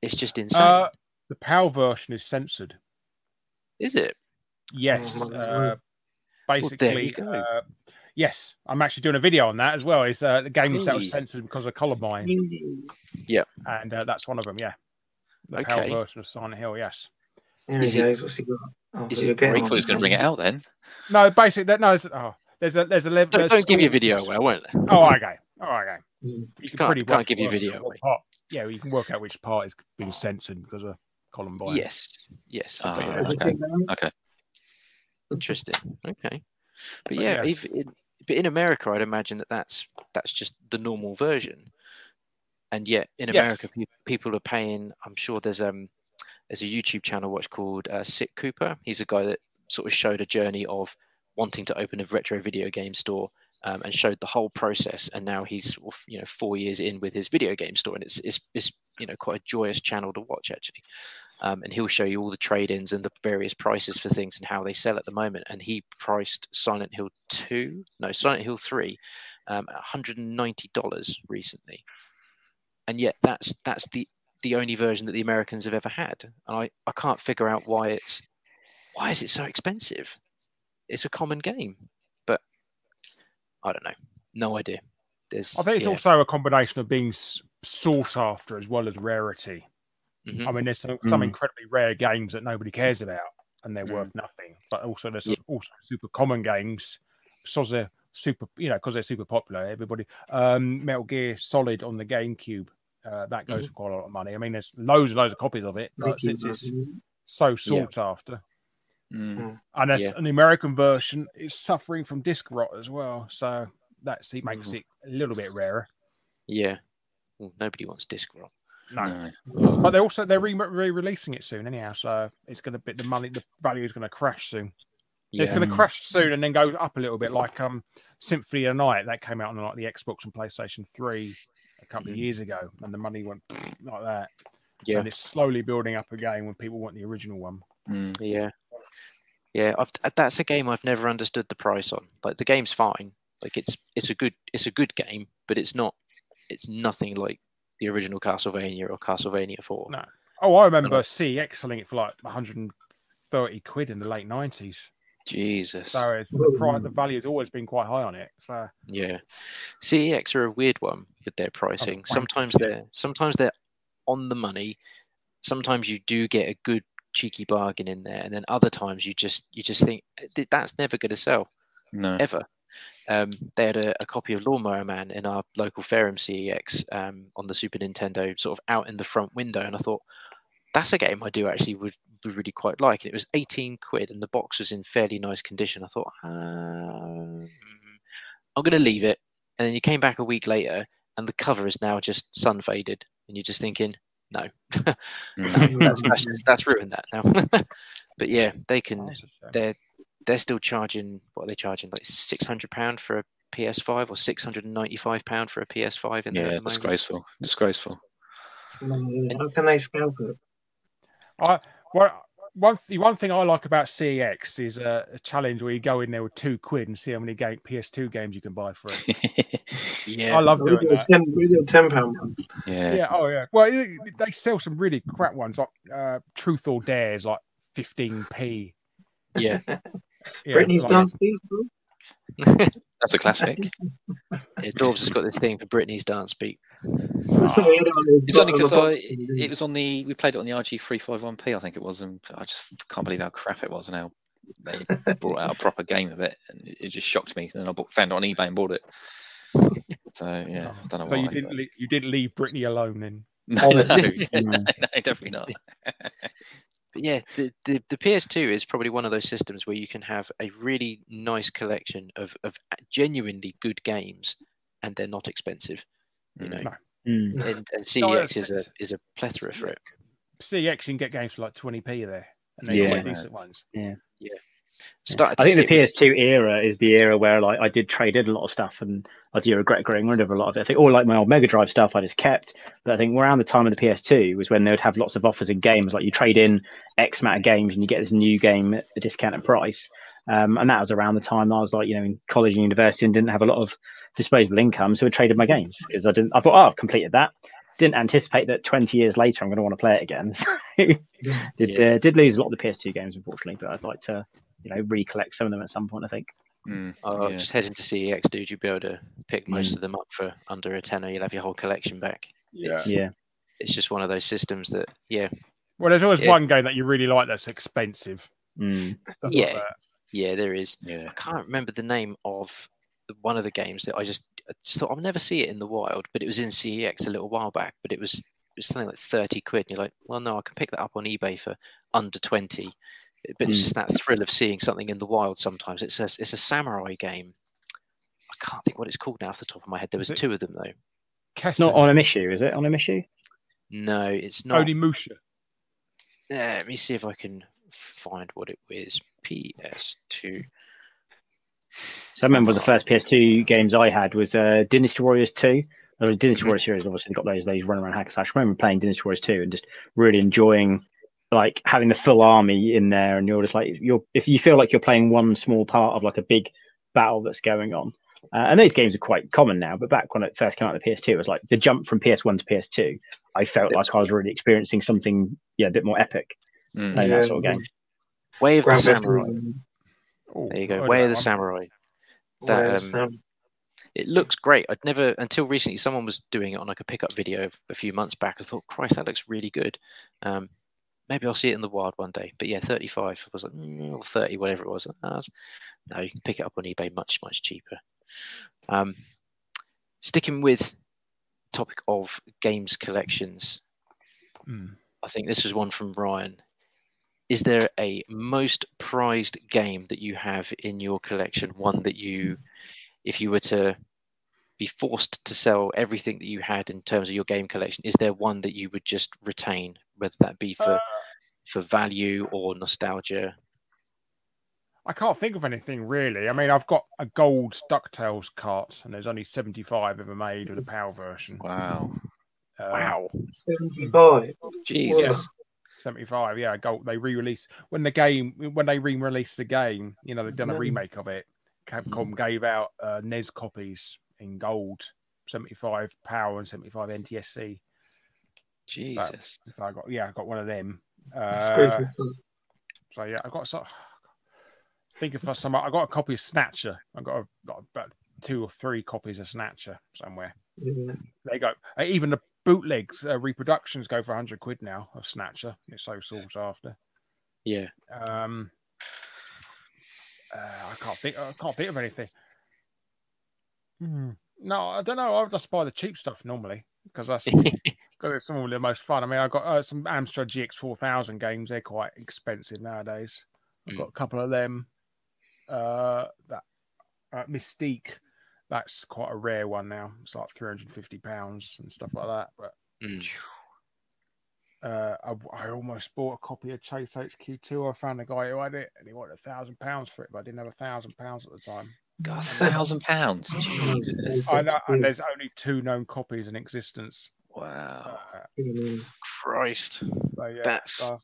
it's just insane. Uh, the PAL version is censored. Is it? Yes. Oh, uh, basically, go. Yes. I'm actually doing a video on that as well. It's uh, the games that were Hey. censored because of Columbine, Yeah, and uh, that's one of them. Yeah. The PAL Okay. version of Silent Hill. Yes. he Is it- goes. What's he got? Oh, is you're it getting I break- on. thought he was going to bring it out then. No, basically, that, no. There's, oh, there's a there's a level. Don't, don't give your video away, I won't. Oh, okay. Oh, okay. Mm. You can Can't- pretty can't give your work video away. part- yeah, you can work out which part is being censored because of Columbine. Yes, yes. Ah, okay, What that's do you okay. think, Dan? Okay. Interesting. Okay, but But yeah, yes. if in, but in America, I'd imagine that that's that's just the normal version, and yet in Yes. America, pe- people are paying. I'm sure there's um there's a YouTube channel watch called uh, Sick Cooper. He's a guy that sort of showed a journey of wanting to open a retro video game store. Um, and showed the whole process, and now he's you know four years in with his video game store, and it's it's, it's you know quite a joyous channel to watch actually. Um, and he'll show you all the trade-ins and the various prices for things and how they sell at the moment. And he priced Silent Hill two, no Silent Hill three, um, at hundred and ninety dollars recently. And yet that's that's the the only version that the Americans have ever had. And I, I can't figure out why it's why is it so expensive? It's a common game, but I don't know. No idea. There's I think it's yeah. also a combination of being sought after as well as rarity. Mhm. I mean, there's some, Mm. incredibly rare games that nobody cares about and they're Mm. worth nothing. But also, there's Yeah. also super common games because they're super, you know, because they're super popular. Everybody, um, Metal Gear Solid on the GameCube, uh, that goes Mhm. for quite a lot of money. I mean, there's loads and loads of copies of it, but Thank you, since it's Martin. so sought after, Mm. and as Yeah. an American version, it's suffering from disc rot as well. So that's it makes Mhm. it a little bit rarer. Yeah. Well, nobody wants disc rot. No. No. But they're also they're re- re-releasing it soon anyhow, so it's going to be the money, the value is going to crash soon. It's going to crash soon and then go up a little bit, like um Symphony of the Night that came out on like the Xbox and PlayStation Three a couple of Mhm. years ago, and the money went like that. Yeah. and it's slowly building up again when people want the original one. Mm. Yeah, yeah. I've, uh, that's a game I've never understood the price on. Like the game's fine. Like it's it's a good it's a good game, but it's not it's nothing like the original Castlevania or Castlevania Four. No. Oh, I remember know. CEX selling it for like 130 quid in the late 90s. Jesus. So it's the price, the value has always been quite high on it. So Yeah, CEX are a weird one with their pricing. wank Sometimes they're sometimes they're on the money. Sometimes you do get a good cheeky bargain in there, and then other times you just you just think "Th- that's never going to sell. no. ever. Um, they had a, a copy of Lawnmower Man in our local Fareham CEX um, on the Super Nintendo, sort of out in the front window, and I thought that's a game I do actually would, would really quite like. And it was 18 quid, and the box was in fairly nice condition. I thought um, I'm going to leave it, and then you came back a week later, and the cover is now just sun faded, and you're just thinking, no, Mm. that's, that's, that's ruined that now. but yeah, they can that's a shame. they're they're still charging what are they charging like six hundred pound for a PS5 or six hundred and ninety five pound for a PS5 in there. Yeah, at the moment. disgraceful. Disgraceful. How can they scalp it? I well, one th- one thing I like about CEX is a, a challenge where you go in there with two quid and see how many game PS2 games you can buy for it. Yeah, I love doing do that. ten, we do a ten pound one. yeah. Yeah, oh yeah. Well, it- it- they sell some really crap ones like uh, Truth or Dares, like 15p. Yeah. Yeah, Britney's like- dance beat. That's a classic. yeah Dorbs has got this thing for Britney's dance beat. It's only because I it was on the we played it on the RG three five one P I think it was and I just can't believe how crap it was and how they brought out a proper game of it and it it just shocked me and I bought, found it on eBay and bought it. So yeah, I don't know So why. you didn't but- le- you didn't leave Britney alone then. No, no, no, No. definitely not. But yeah, the, the, the PS2 is probably one of those systems where you can have a really nice collection of, of genuinely good games and they're not expensive. You know, No. Mm. and, and No, CEX is a is a plethora for it. CX you can get games for like 20p there, and they're Yeah. quite decent ones. Started I think the see it PS2 era is the era where like I did trade in a lot of stuff, and I do regret getting rid of a lot of it. I think all like my old Mega Drive stuff I just kept, but I think around the time of the PS2 was when they would have lots of offers in games, like you trade in X amount of games and you get this new game at a discounted price. Um, and that was around the time I was like, you know, in college and university and didn't have a lot of disposable income, so I traded my games because I didn't. I thought, oh, I've completed that. Didn't anticipate that 20 years later I'm going to want to play it again. So did Yeah. uh, did lose a lot of the PS2 games, unfortunately, but I'd like to, you know, recollect some of them at some point. I think. Mm, Oh, yeah. just head into CEX, dude. You'll be able to pick most Mm. of them up for under a tenner. You'll have your whole collection back. It's, Yeah. it's just one of those systems that, yeah, Well, there's always Yeah. one game that you really like that's expensive. Mm. Stuff like Yeah. that. yeah, there is. yeah. I can't remember the name of one of the games that I just, I just thought I'll never see it in the wild, but it was in CEX a little while back. But it was it was something like thirty quid. And you're like, well, no, I can pick that up on eBay for under twenty. But it's Mm. just that thrill of seeing something in the wild. Sometimes it's a it's a samurai game. I can't think what it's called now off the top of my head. There was it- two of them though. It's not Onimusha, is it? On a issue? No, it's not. Onimusha. Uh, let me see if I can find what it was. PS2. So I remember the first PS2 games I had was uh, Dynasty Warriors 2. Uh, Dynasty Mhm. Warriors series obviously got those those run around hack and slash. I remember playing Dynasty Warriors 2 and just really enjoying like having the full army in there and you're just like you're if you feel like you're playing one small part of like a big battle that's going on. Uh, and those games are quite common now, but back when it first came out of the PS2, it was like the jump from PS1 to PS2. I felt like I was really experiencing something, yeah, a bit more epic Mm. playing that sort of game. Way of the Samurai. Auto. Oh, There you go. know Way of the one. Samurai. That, um, Sam. It looks great. I'd never until recently someone was doing it on like a pickup video a few months back. I thought, Christ, that looks really good. Um, maybe I'll see it in the wild one day. But yeah, 35 I was like, mm, or 30, whatever it was. Uh, no, you can pick it up on eBay much, much cheaper. Um, sticking with topic of games collections, Mm. I think this is one from Ryan. Is there a most prized game that you have in your collection? One that you, if you were to be forced to sell everything that you had in terms of your game collection, is there one that you would just retain, whether that be for Uh, for value or nostalgia? I can't think of anything really. I mean, I've got a gold Ducktales cart, and there's only 75 ever made of the PAL version. Wow. Uh, 75. Jesus. 75, yeah, gold. They re-released when the game when they re-released the game. You know, they've done a remake of it. Capcom gave out uh, NES copies in gold, 75 PAL and 75 NTSC. Jesus. So I got yeah, I got one of them. Uh. So yeah, I got so think of some. I got a copy of Snatcher. I got, a, got about two or three copies of Snatcher somewhere. Yeah. They go uh, even the bootlegs uh, reproductions go for hundred quid now of Snatcher. It's so sought after. Yeah, Um, uh, I can't think. I can't think of anything. Hmm. No, I don't know. I just buy the cheap stuff normally because that's because it's some of the most fun. I mean, I got uh, some Amstrad GX four thousand games. They're quite expensive nowadays. I've Mm. got a couple of them. Uh, that uh, Mystique, that's quite a rare one now. It's like three hundred and fifty pounds and stuff like that. But Mm. uh, I, I almost bought a copy of Chase HQ two. I found a guy who had it, and he wanted a thousand pounds for it, but I didn't have a thousand pounds at the time. God, a thousand pounds. Jesus. I know, and there's only two known copies in existence. Wow. Uh, Mm. Christ, so yeah, That's- so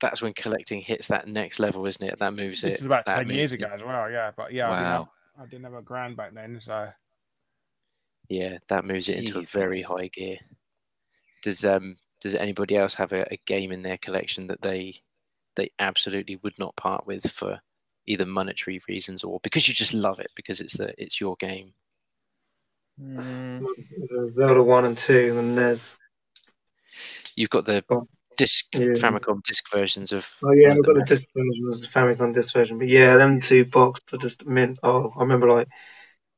that's when collecting hits that next level, isn't it? That moves this it. is about ten years moves it. ago as well. Yeah, but yeah, I, didn't have, Wow. I didn't have a grand back then, so Yeah, that moves it into a very high gear. Does um does anybody else have a, a game in their collection that they they absolutely would not part with for either monetary reasons or because you just love it because it's the it's your game? Mm, Zelda 1 and 2 and there's You've got the Oh, disc yeah. Famicom disc versions of. Oh yeah, I've got the disc version, there's the Famicom disc version. But yeah, them two boxed for just mint. Oh, I remember like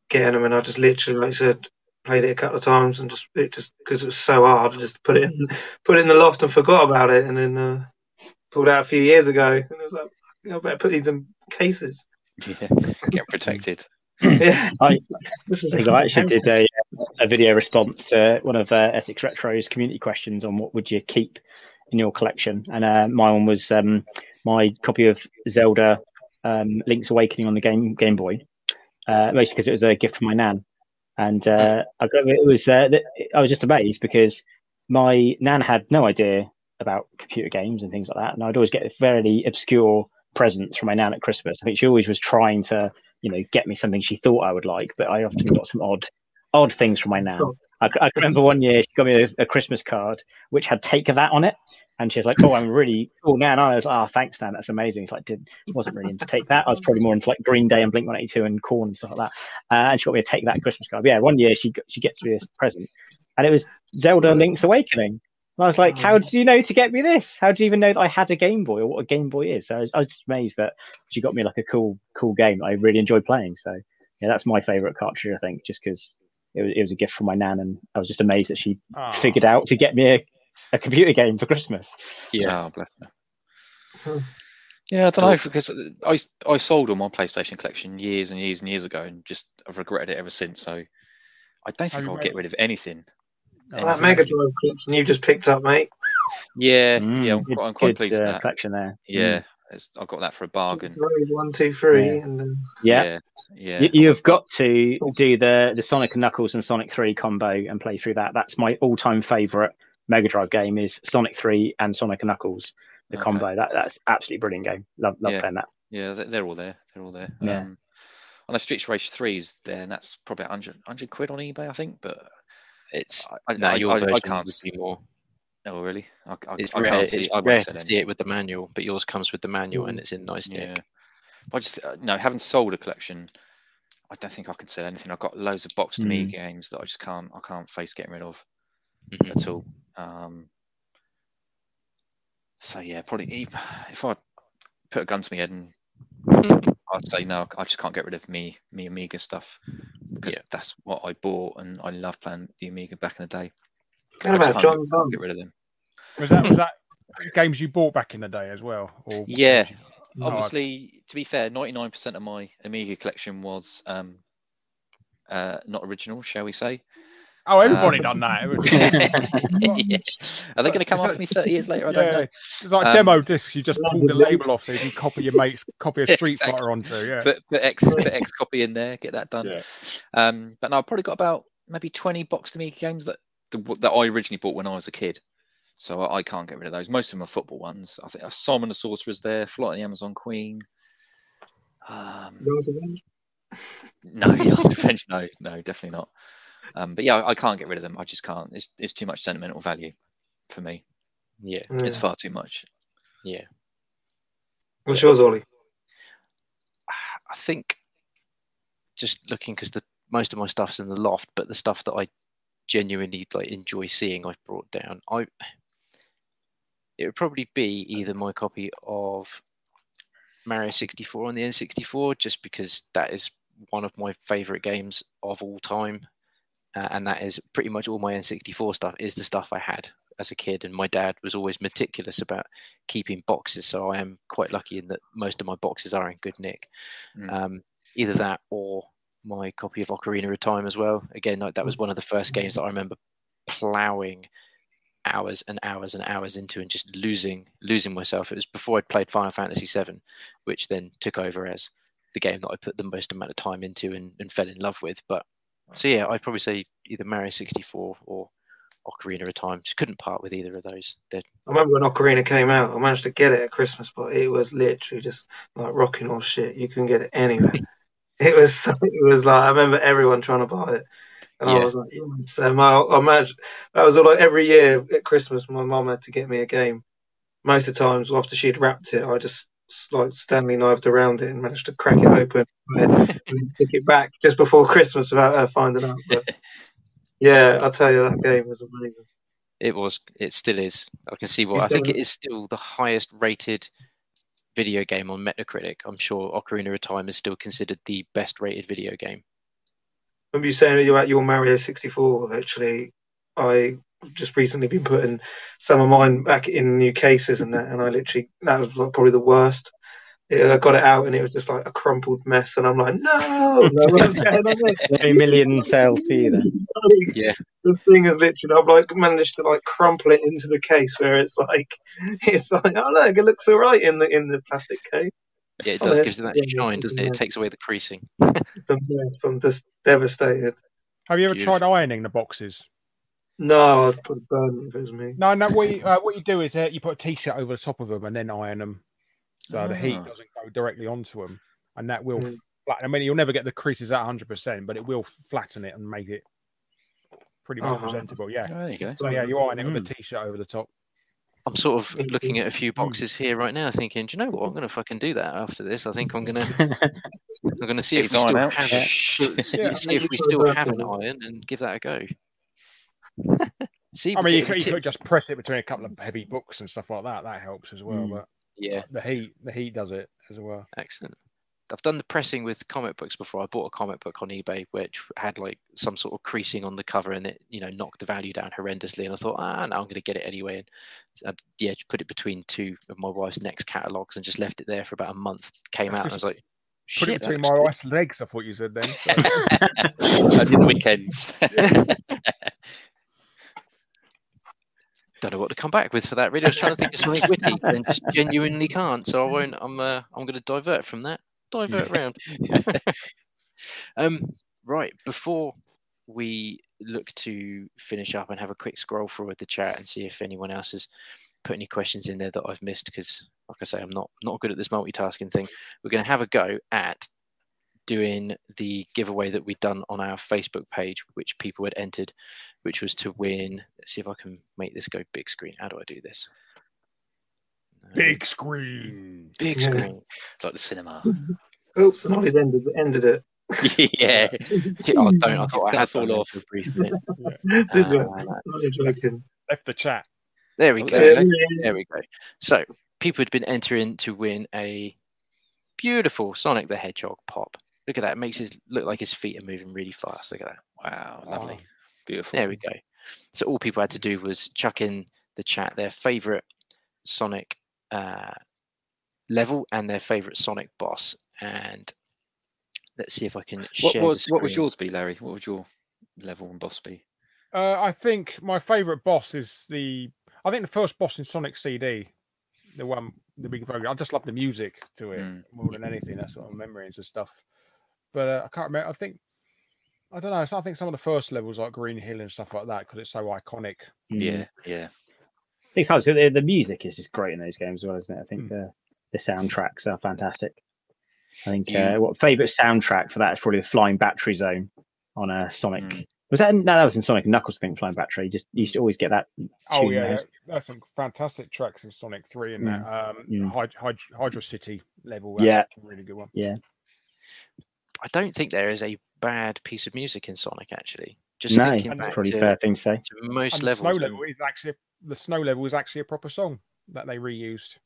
getting them and I just literally, like I said, played it a couple of times and just it just because it was so hard, I just put it in put it in the loft and forgot about it, and then uh, pulled out a few years ago, and it was like, you know, I better put these in cases. Yeah, get protected. yeah, I, This is- I actually did a, a video response to one of uh, Essex Retro's community questions on what would you keep in your collection, and uh, my one was um, my copy of Zelda um, Link's Awakening on the Game Game Boy, uh, mostly because it was a gift from my nan, and uh, I got, it was uh, I was just amazed because my nan had no idea about computer games and things like that, and I'd always get fairly obscure presents from my nan at Christmas. I think she always was trying to you know get me something she thought I would like, but I often got some odd odd things from my nan. Sure. I, I can remember one year she got me a, a Christmas card which had take that on it. And she was like, "Oh, I'm really cool, Nan." I was like, "Oh, thanks, Nan. That's amazing." It's like, did wasn't really into take that. I was probably more into like Green Day and Blink 182 and Korn and stuff like that. Uh, and she got me a take that Christmas card. But yeah, one year she she gets me this present, and it was Zelda Link's Awakening. And I was like, "How did you know to get me this? How do you even know that I had a Game Boy or what a Game Boy is?" So I was, I was just amazed that she got me like a cool cool game I really enjoyed playing. So yeah, that's my favorite cartridge, I think, just because it was, it was a gift from my nan, and I was just amazed that she Ah. figured out to get me a, a computer game for Christmas. Yeah. Oh, bless her. Yeah, I don't know because I I sold all my PlayStation collection years and years and years ago, and just I've regretted it ever since. So I don't think I'll get rid of anything. That Mega Drive collection you just picked up, mate. Yeah, Mm, yeah, I'm, good- quite- I'm quite good, pleased uh, with that. collection there. Yeah, it's, I got that for a bargain. One, two, three, Yeah. and then Yeah. yeah, yeah. You, you've got to do the the Sonic and Knuckles and Sonic Three combo and play through that. That's my all time favorite Mega Drive game is Sonic Three and Sonic and Knuckles. The Okay. combo that that's absolutely brilliant game. Love love Yeah. playing that. Yeah, they- they're all there. They're all there. Yeah. Um, I know Streets of Rage 3 is there, and that's probably 100, 100 quid on eBay, I think. But It's I, no, I, your I, version I can't. see more. Oh, really? I, I, It's I rare. can't It's see. I rare to see it with the manual, but yours comes with the manual and Mm. it's in nice Yeah. nick. I just uh, no, having sold a collection, I don't think I can sell anything. I've got loads of boxed Mm. Amiga games that I just can't. I can't face getting rid of Mhm. at all. Um, so yeah, probably if I put a gun to my head and I'd say no, I just can't get rid of me me Amiga stuff because Yeah. that's what I bought and I love playing the Amiga back in the day. what I just about can't John Dunn? Get rid of them. Was that was that games you bought back in the day as well? Or Yeah, No, I- Obviously, to be fair, ninety nine percent of my Amiga collection was um, uh, not original, shall we say? Oh, everybody Um, done that. Yeah. Are they going to come Is that- after me thirty years later? I don't yeah, know. it's like Um, demo discs. You just pull the the label off so you can copy your mate's copy of Street exactly. Fighter onto. Yeah. Put, put X put X copy in there, get that done. Yeah. Um, but no, I've probably got about maybe twenty boxed Amiga games that that I originally bought when I was a kid. So I, I can't get rid of those. Most of them are football ones. I think uh, Simon the Sorcerer's there, Flight of the Amazon Queen. Um, Yours again? No, Yard's Revenge. No, no, definitely not. Um, but yeah, I, I can't get rid of them. I just can't. It's it's too much sentimental value for me. Yeah, It's far too much. yeah. What's yours, Ollie? I think just looking because the most of my stuff's in the loft, but the stuff that I genuinely like enjoy seeing, I've brought down. I it would probably be either my copy of Mario 64 on the N64, just because that is one of my favorite games of all time, uh, and that is pretty much all my N64 stuff is the stuff I had as a kid, and my dad was always meticulous about keeping boxes, so I am quite lucky in that most of my boxes are in good nick. Mm. Um, either that or my copy of Ocarina of Time as well. Again, like, that was one of the first games that I remember plowing hours and hours and hours into and just losing losing myself. It was before I'd played Final Fantasy VII, which then took over as the game that I put the most amount of time into and, and fell in love with. But so yeah, I'd probably say either Mario 64 or Ocarina of Time. Just couldn't part with either of those. They're I remember when Ocarina came out. I managed to get it at Christmas, but it was literally just like rocking or shit. You couldn't get it anywhere. it was so- it was like I remember everyone trying to buy it, and I was like, yes. So my I managed that was all like every year at Christmas. My mum had to get me a game. Most of the times after she'd wrapped it, I just like Stanley knifed around it and managed to crack it open and then stick it back just before Christmas without her finding out. But yeah, I'll tell you that game was amazing. It was. It still is. I can see what. I think it is still the highest rated video game on Metacritic. I'm sure Ocarina of Time is still considered the best rated video game. remember you saying about your Mario 64. Actually, I just recently been putting some of mine back in new cases and that, and I literally that was like probably the worst. Yeah, I got it out and it was just like a crumpled mess, and I'm like, no, no what's going on million sales for you then. Like, Yeah. the thing is literally, I've like managed to like crumple it into the case where it's like, it's like, oh look, it looks all right in the in the plastic case. Yeah, it does yeah, gives it that yeah, shine, doesn't it? yeah. It takes away the creasing. So, yeah, so I'm just devastated. Have you ever Beautiful. tried ironing the boxes? No, I'd put a burn if it was me. No, no. What you, uh, what you do is uh, you put a t-shirt over the top of them and then iron them, so the heat Ah. doesn't go directly onto them, and that will Mm. flatten. I mean, you'll never get the creases at 100, percent but it will flatten it and make it pretty much Uh-huh. presentable. Yeah. Oh, there you go. So yeah, you iron it with Mm. a t-shirt over the top. I'm sort of looking at a few boxes here right now, thinking, do you know what? I'm going to fucking do that after this. I think I'm going to. I'm going to see if Get we still out. have it. See, Yeah. see if we still have an iron and give that a go. see, I mean, you could, a you could just press it between a couple of heavy books and stuff like that. That helps as well. Mm. But yeah, the heat, the heat does it as well. excellent. I've done the pressing with comic books before. I bought a comic book on eBay which had like some sort of creasing on the cover, and it you know knocked the value down horrendously. And I thought, ah, no, I'm going to get it anyway. And I, yeah, put it between two of my wife's next catalogs and just left it there for about a month. Came out, and I was like, Put shit, it that between my good. wife's legs. I thought you said then. So. I did the weekends. Don't know what to come back with for that. Really, I was trying to think of something witty, and just genuinely can't. So I won't. I'm. Uh, I'm going to divert from that. Divert round. um. Right before we look to finish up and have a quick scroll through with the chat and see if anyone else has put any questions in there that I've missed because, like I say, I'm not not good at this multitasking thing. We're going to have a go at doing the giveaway that we'd done on our Facebook page, which people had entered, which was to win. Let's see if I can make this go big screen. How do I do this? Big screen. big Yeah. screen. like the cinema. Oops, somebody's ended ended it. yeah. Yeah, oh, don't. I thought I had us all off. for a brief minute. Did you? Uh, I'm. Left the chat. there we go. there There we go. So people had been entering to win a beautiful Sonic the Hedgehog pop. Look at that. It makes his look like his feet are moving really fast. Look at that. Wow, lovely. Wow. Beautiful. There we go. So all people had to do was chuck in the chat their favorite Sonic uh, level and their favorite Sonic boss. And let's see if I can What share. was what would screen. yours be, Larry? What would your level and boss be? Uh, I think my favourite boss is the. I think the first boss in Sonic CD, the one, the big vocal. I just love the music to it Mm. more than anything. That's what I'm memories and stuff. But uh, I can't remember. I think I don't know. so I think some of the first levels like Green Hill and stuff like that because it's so iconic. Mm. Yeah, yeah. It's hard. So the, the music is just great in those games as well, isn't it? I think Mm. the the soundtracks are fantastic. I think You- uh, what favorite soundtrack for that is probably the Flying Battery Zone on a Sonic. Mm. Was that no? That was in Sonic Knuckles. I think Flying Battery. You just you used to always get that. Oh yeah, there. yeah, that's some fantastic tracks in Sonic Three and Mm. that um, Mm. Hyd- Hyd- Hydrocity level. Yeah. that's a really good one. I don't think there is a bad piece of music in Sonic actually. Just No, thinking that's back probably to, fair thing to say. to most And the snow level is actually the snow level is actually a proper song that they reused.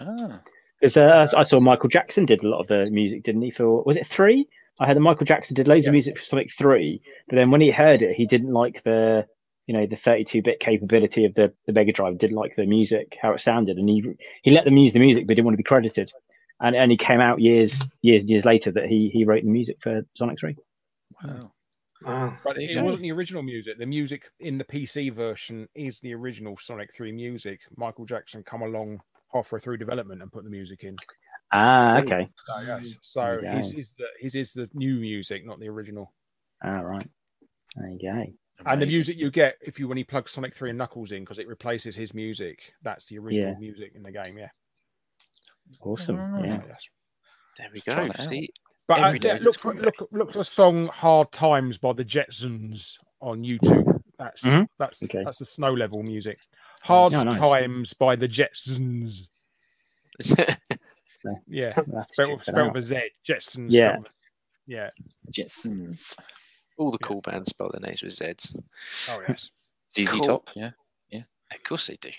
Ah, Because uh, I saw Michael Jackson did a lot of the music, didn't he? For was it three? I heard that Michael Jackson did loads of music for Sonic Three, but then when he heard it, he didn't like the, you know, the 32-bit capability of the, the Mega Drive. Didn't like the music, how it sounded, and he he let them use the music, but didn't want to be credited. And and he came out years years years later that he he wrote the music for Sonic Three. wow. Wow. But There you it wasn't the original music. The music in the PC version is the original Sonic 3 music. Michael Jackson come along halfway through development and put the music in. Ah, okay. So, yes. so There his is the his is the new music, not the original. All right. There you go. And the music you get if you when he plugs Sonic 3 and Knuckles in because it replaces his music. That's the original Yeah. music in the game. Yeah. Awesome. Ah. Yeah. There we go. See, But uh, yeah, look its for look look for the song "Hard Times" by the Jetzons on YouTube. That's Mhm. that's Okay. that's the snow level music. Hard Oh, nice. Times by the Jetzons. Yeah, That's spelled, spelled with a Z. Jetzons. Yeah. yeah. Jetzons. all the Yeah. cool bands spell their names with Z's. Oh yes. ZZ Cool. Top. Yeah, yeah. Of course they do.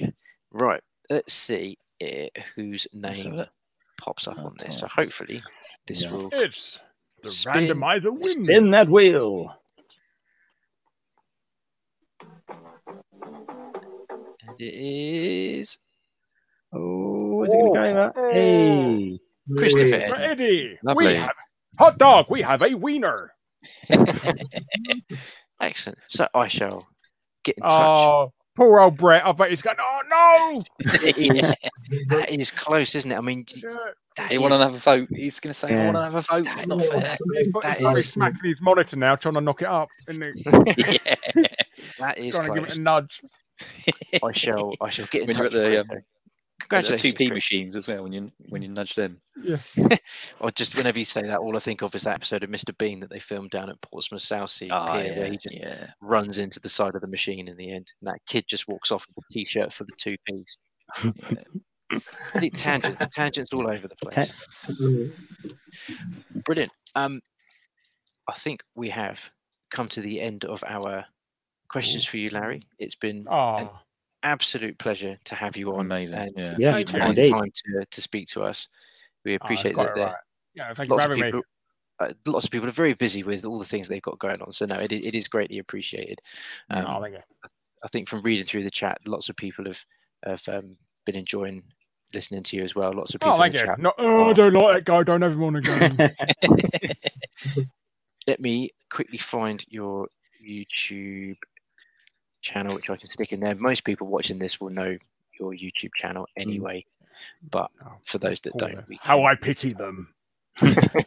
Right. Let's see it whose name pops up on this. So hopefully this yeah. will. It's the spin, randomizer win. Spin that wheel. And it is. Oh, is it going to go oh. Hey. Christopher ready? Lovely. We have, hot dog, we have a wiener. Excellent. So I shall get in ah, touch. Oh, poor old Brett. I bet he's going, oh, no. that is close, isn't it? I mean, no! that He want to have a vote. He's going to say, "I want to have a vote." It's not fair. He's, put- That he's is- smacking his monitor now, trying to knock it up, isn't he? yeah. that is trying to give it a nudge. I shall. I shall get in When you're touch. at the, with um, The Congratulations, two P machines as well. When you when you nudge them. Yeah. Or just whenever you say that, all I think of is that episode of Mr. Bean that they filmed down at Portsmouth Southsea Ah, Pier, where yeah, he just yeah. runs into the side of the machine in the end, and that kid just walks off with a t-shirt for the two P's. Really tangents, tangents all over the place. Brilliant. Um, I think we have come to the end of our questions for you, Larry. It's been Oh, absolute pleasure to have you on. Amazing, And yeah. Yeah, for you to yeah, find the indeed. time to, to speak to us. We oh, appreciate got that. right. Yeah, thank you Lots for of having me. people, uh, lots of people are very busy with all the things they've got going on. So no, it, it is greatly appreciated. Um, oh, thank you. I think from reading through the chat, lots of people have have um, been enjoying listening to you as well. Lots of people Oh, in thank the you. chat. No, oh, I don't like that guy. Don't ever want to go. Let me quickly find your YouTube channel, which I can stick in there. Most people watching this will know your YouTube channel anyway, but Oh, for those that don't, we How I pity them. I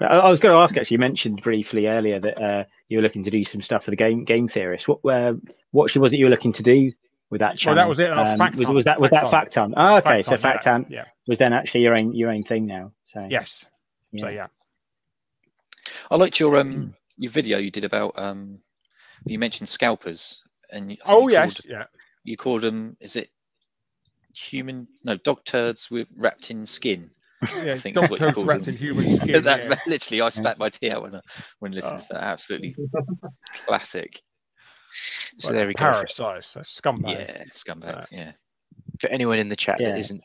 I was going to ask actually. You mentioned briefly earlier that uh, you were looking to do some stuff for the game game theorist. What uh, what actually was it you were looking to do with that Well, that was it, uh, Um, Fact was, was that was Fact that Hunt. fact hunt? Oh, okay, Fact so Hunt, fact yeah, Yeah. was then actually your own your own thing now. So Yes. So yeah. yeah. I liked your um your video you did about um you mentioned scalpers and you, I think Oh you yes. called, Yeah. you called them is it human no dog turds with wrapped in skin Yeah. think Dog that's what you turds wrapped them. in human skin. that, yeah. literally I spat my tea out when I, when listening Oh. to that absolutely classic so Well, there we go. For, Parasites. so Scumbags. yeah scumbags yeah for anyone in the chat Yeah. that isn't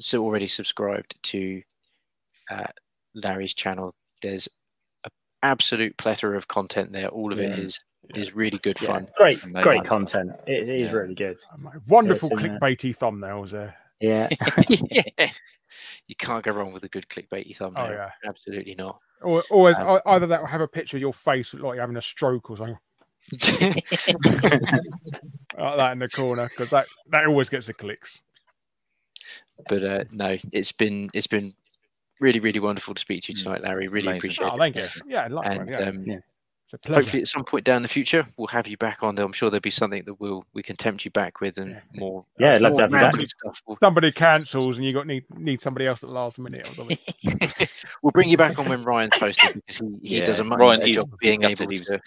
so already subscribed to uh, Larry's channel, there's an absolute plethora of content there. All of it Yeah. is Yeah. is really good Yeah, fun. great Amazing great stuff. content. It, it is Yeah. really good. My Wonderful Yes, and, uh, clickbaity thumbnails there. Yeah. yeah. You can't go wrong with a good clickbaity thumbnail. Oh yeah. Absolutely not. Or always Um, either that or have a picture of your face like you're having a stroke or something like that in the corner because that that always gets the clicks. but uh, no, it's been it's been really really wonderful to speak to you Mm. tonight, Larry. Really Amazing. appreciate Oh, it. thank you. Yeah, like And yeah. um, Yeah. it's a pleasure. hopefully at some point down the future we'll have you back on there. I'm sure there'll be something that we'll we can tempt you back with and Yeah. more Yeah, I'd love to have you back. stuff. We'll, Somebody cancels and you got need need somebody else at the last minute or something. we'll bring you back on when Ryan's hosting because he, he does a much Ryan, better he's- job of being able gutted. He to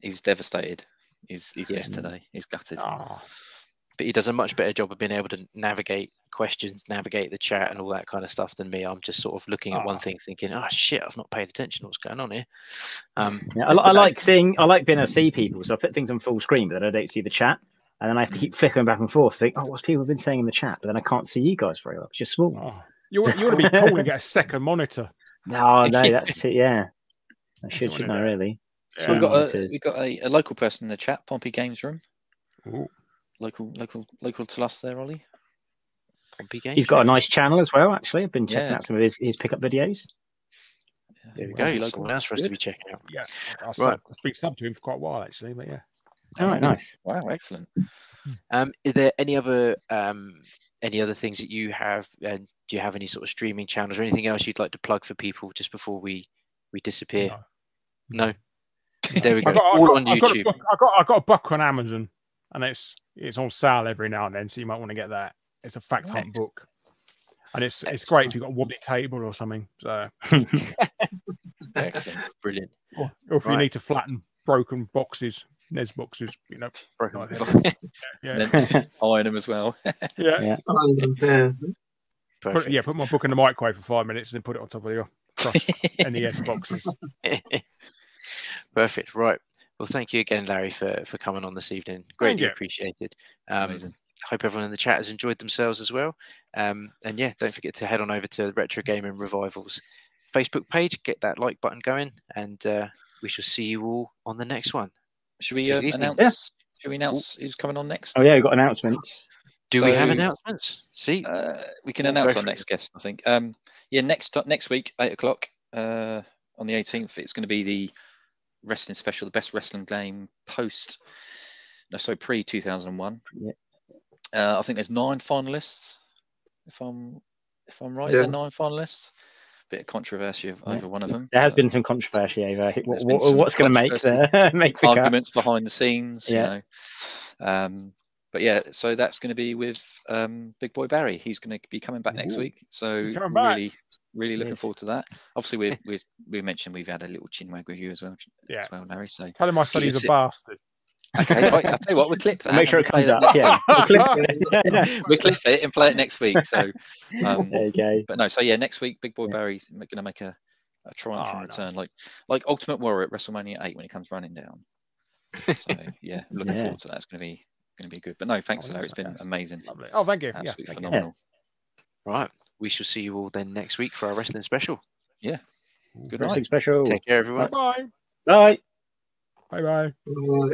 he was devastated he's he's Yeah. missed today he's gutted Oh, but he does a much better job of being able to navigate questions, navigate the chat, and all that kind of stuff than me. I'm just sort of looking at one Ah. thing, thinking, "Oh shit, I've not paid attention. to What's going on here?" Um, Yeah, I, I like seeing. I like being able to see people, so I put things on full screen, but then I don't see the chat, and then I have to keep flickering back and forth. Think, oh, what's people been saying in the chat? But then I can't see you guys very well. It's just small. oh. You want you want to be cool and get a second monitor. No, no, that's it. Yeah, I should, wanna shouldn't I? Really? So we've got a we've got a, a local person in the chat, Pompey Games Room. Ooh. Local, local, local to us there, Ollie. Pompey Games, He's got a nice channel as well. Actually, I've been checking Yeah. out some of his, his pickup videos. There we Pompey go. local. Someone else for us to be checking out. Yeah, I Right. right. I've been sub to him for quite a while actually, but yeah. All right, nice. Wow, excellent. Um, is there any other um, any other things that you have? And do you have any sort of streaming channels or anything else you'd like to plug for people just before we we disappear? No. There we go. I got, I All got, on I got, YouTube. book, I got I got a book on Amazon, and it's it's on sale every now and then, so you might want to get that. It's a fact hunt Right. book, and it's it's great if you've got a wobbly table or something. So, Excellent. Brilliant. or, or if you need to flatten broken boxes, NES boxes, you know. Broken. Right. Yeah, Then iron them as well. yeah. Yeah. yeah. Put, yeah, put my book in the microwave for five minutes and then put it on top of your crushed NES boxes. Perfect. Right. Well, thank you again, Larry, for, for coming on this evening. Greatly appreciated. Um, Amazing. hope everyone in the chat has enjoyed themselves as well. Um, and yeah, don't forget to head on over to Retro Gaming Revivals Facebook page, get that like button going, and uh, we shall see you all on the next one. Should we uh, easy. announce Should we announce who's coming on next? Oh yeah, we've got announcements. Do we have announcements? See, Uh, we can Go announce for our next guest, I think. Um, yeah, next next week, eight o'clock uh, on the 18th, it's going to be the wrestling special, the best wrestling game post, no, so pre 2001. Yeah. Uh, I think there's nine finalists, if I'm if I'm right. Is there nine finalists? Bit of controversy of- Yeah. over one of them. There has Uh, been some controversy over what, what, some what's going to make the make the cut. arguments behind the scenes. Yeah. You know. Um, but yeah, so that's going to be with um, Big Boy Barry. He's going to be coming back next week. So He's coming back. really, really looking Yes. forward to that. Obviously, we we we mentioned we've had a little chinwag with you as well, Yeah. as well, Larry. So Tell him I said he's a bastard. okay, I'll tell you what, we'll clip that. Make sure it and play comes that up. Yeah, We'll click it. We'll clip it and play it next week. So, um, there you go. but no, so yeah, next week, Big Boy Yeah. Barry's going to make a, a triumphant Oh, return, like like Ultimate Warrior at WrestleMania eight when he comes running down. So yeah, looking Yeah. forward to that. It's going to be going to be good. But no, thanks, Oh, Larry. It's been amazing, Lovely. Oh, thank you. Yeah, absolutely thank you. phenomenal. right. We shall see you all then next week for our wrestling special. Yeah. Good Wrestling night. special. Take care, everyone. Bye Bye. bye. Bye bye.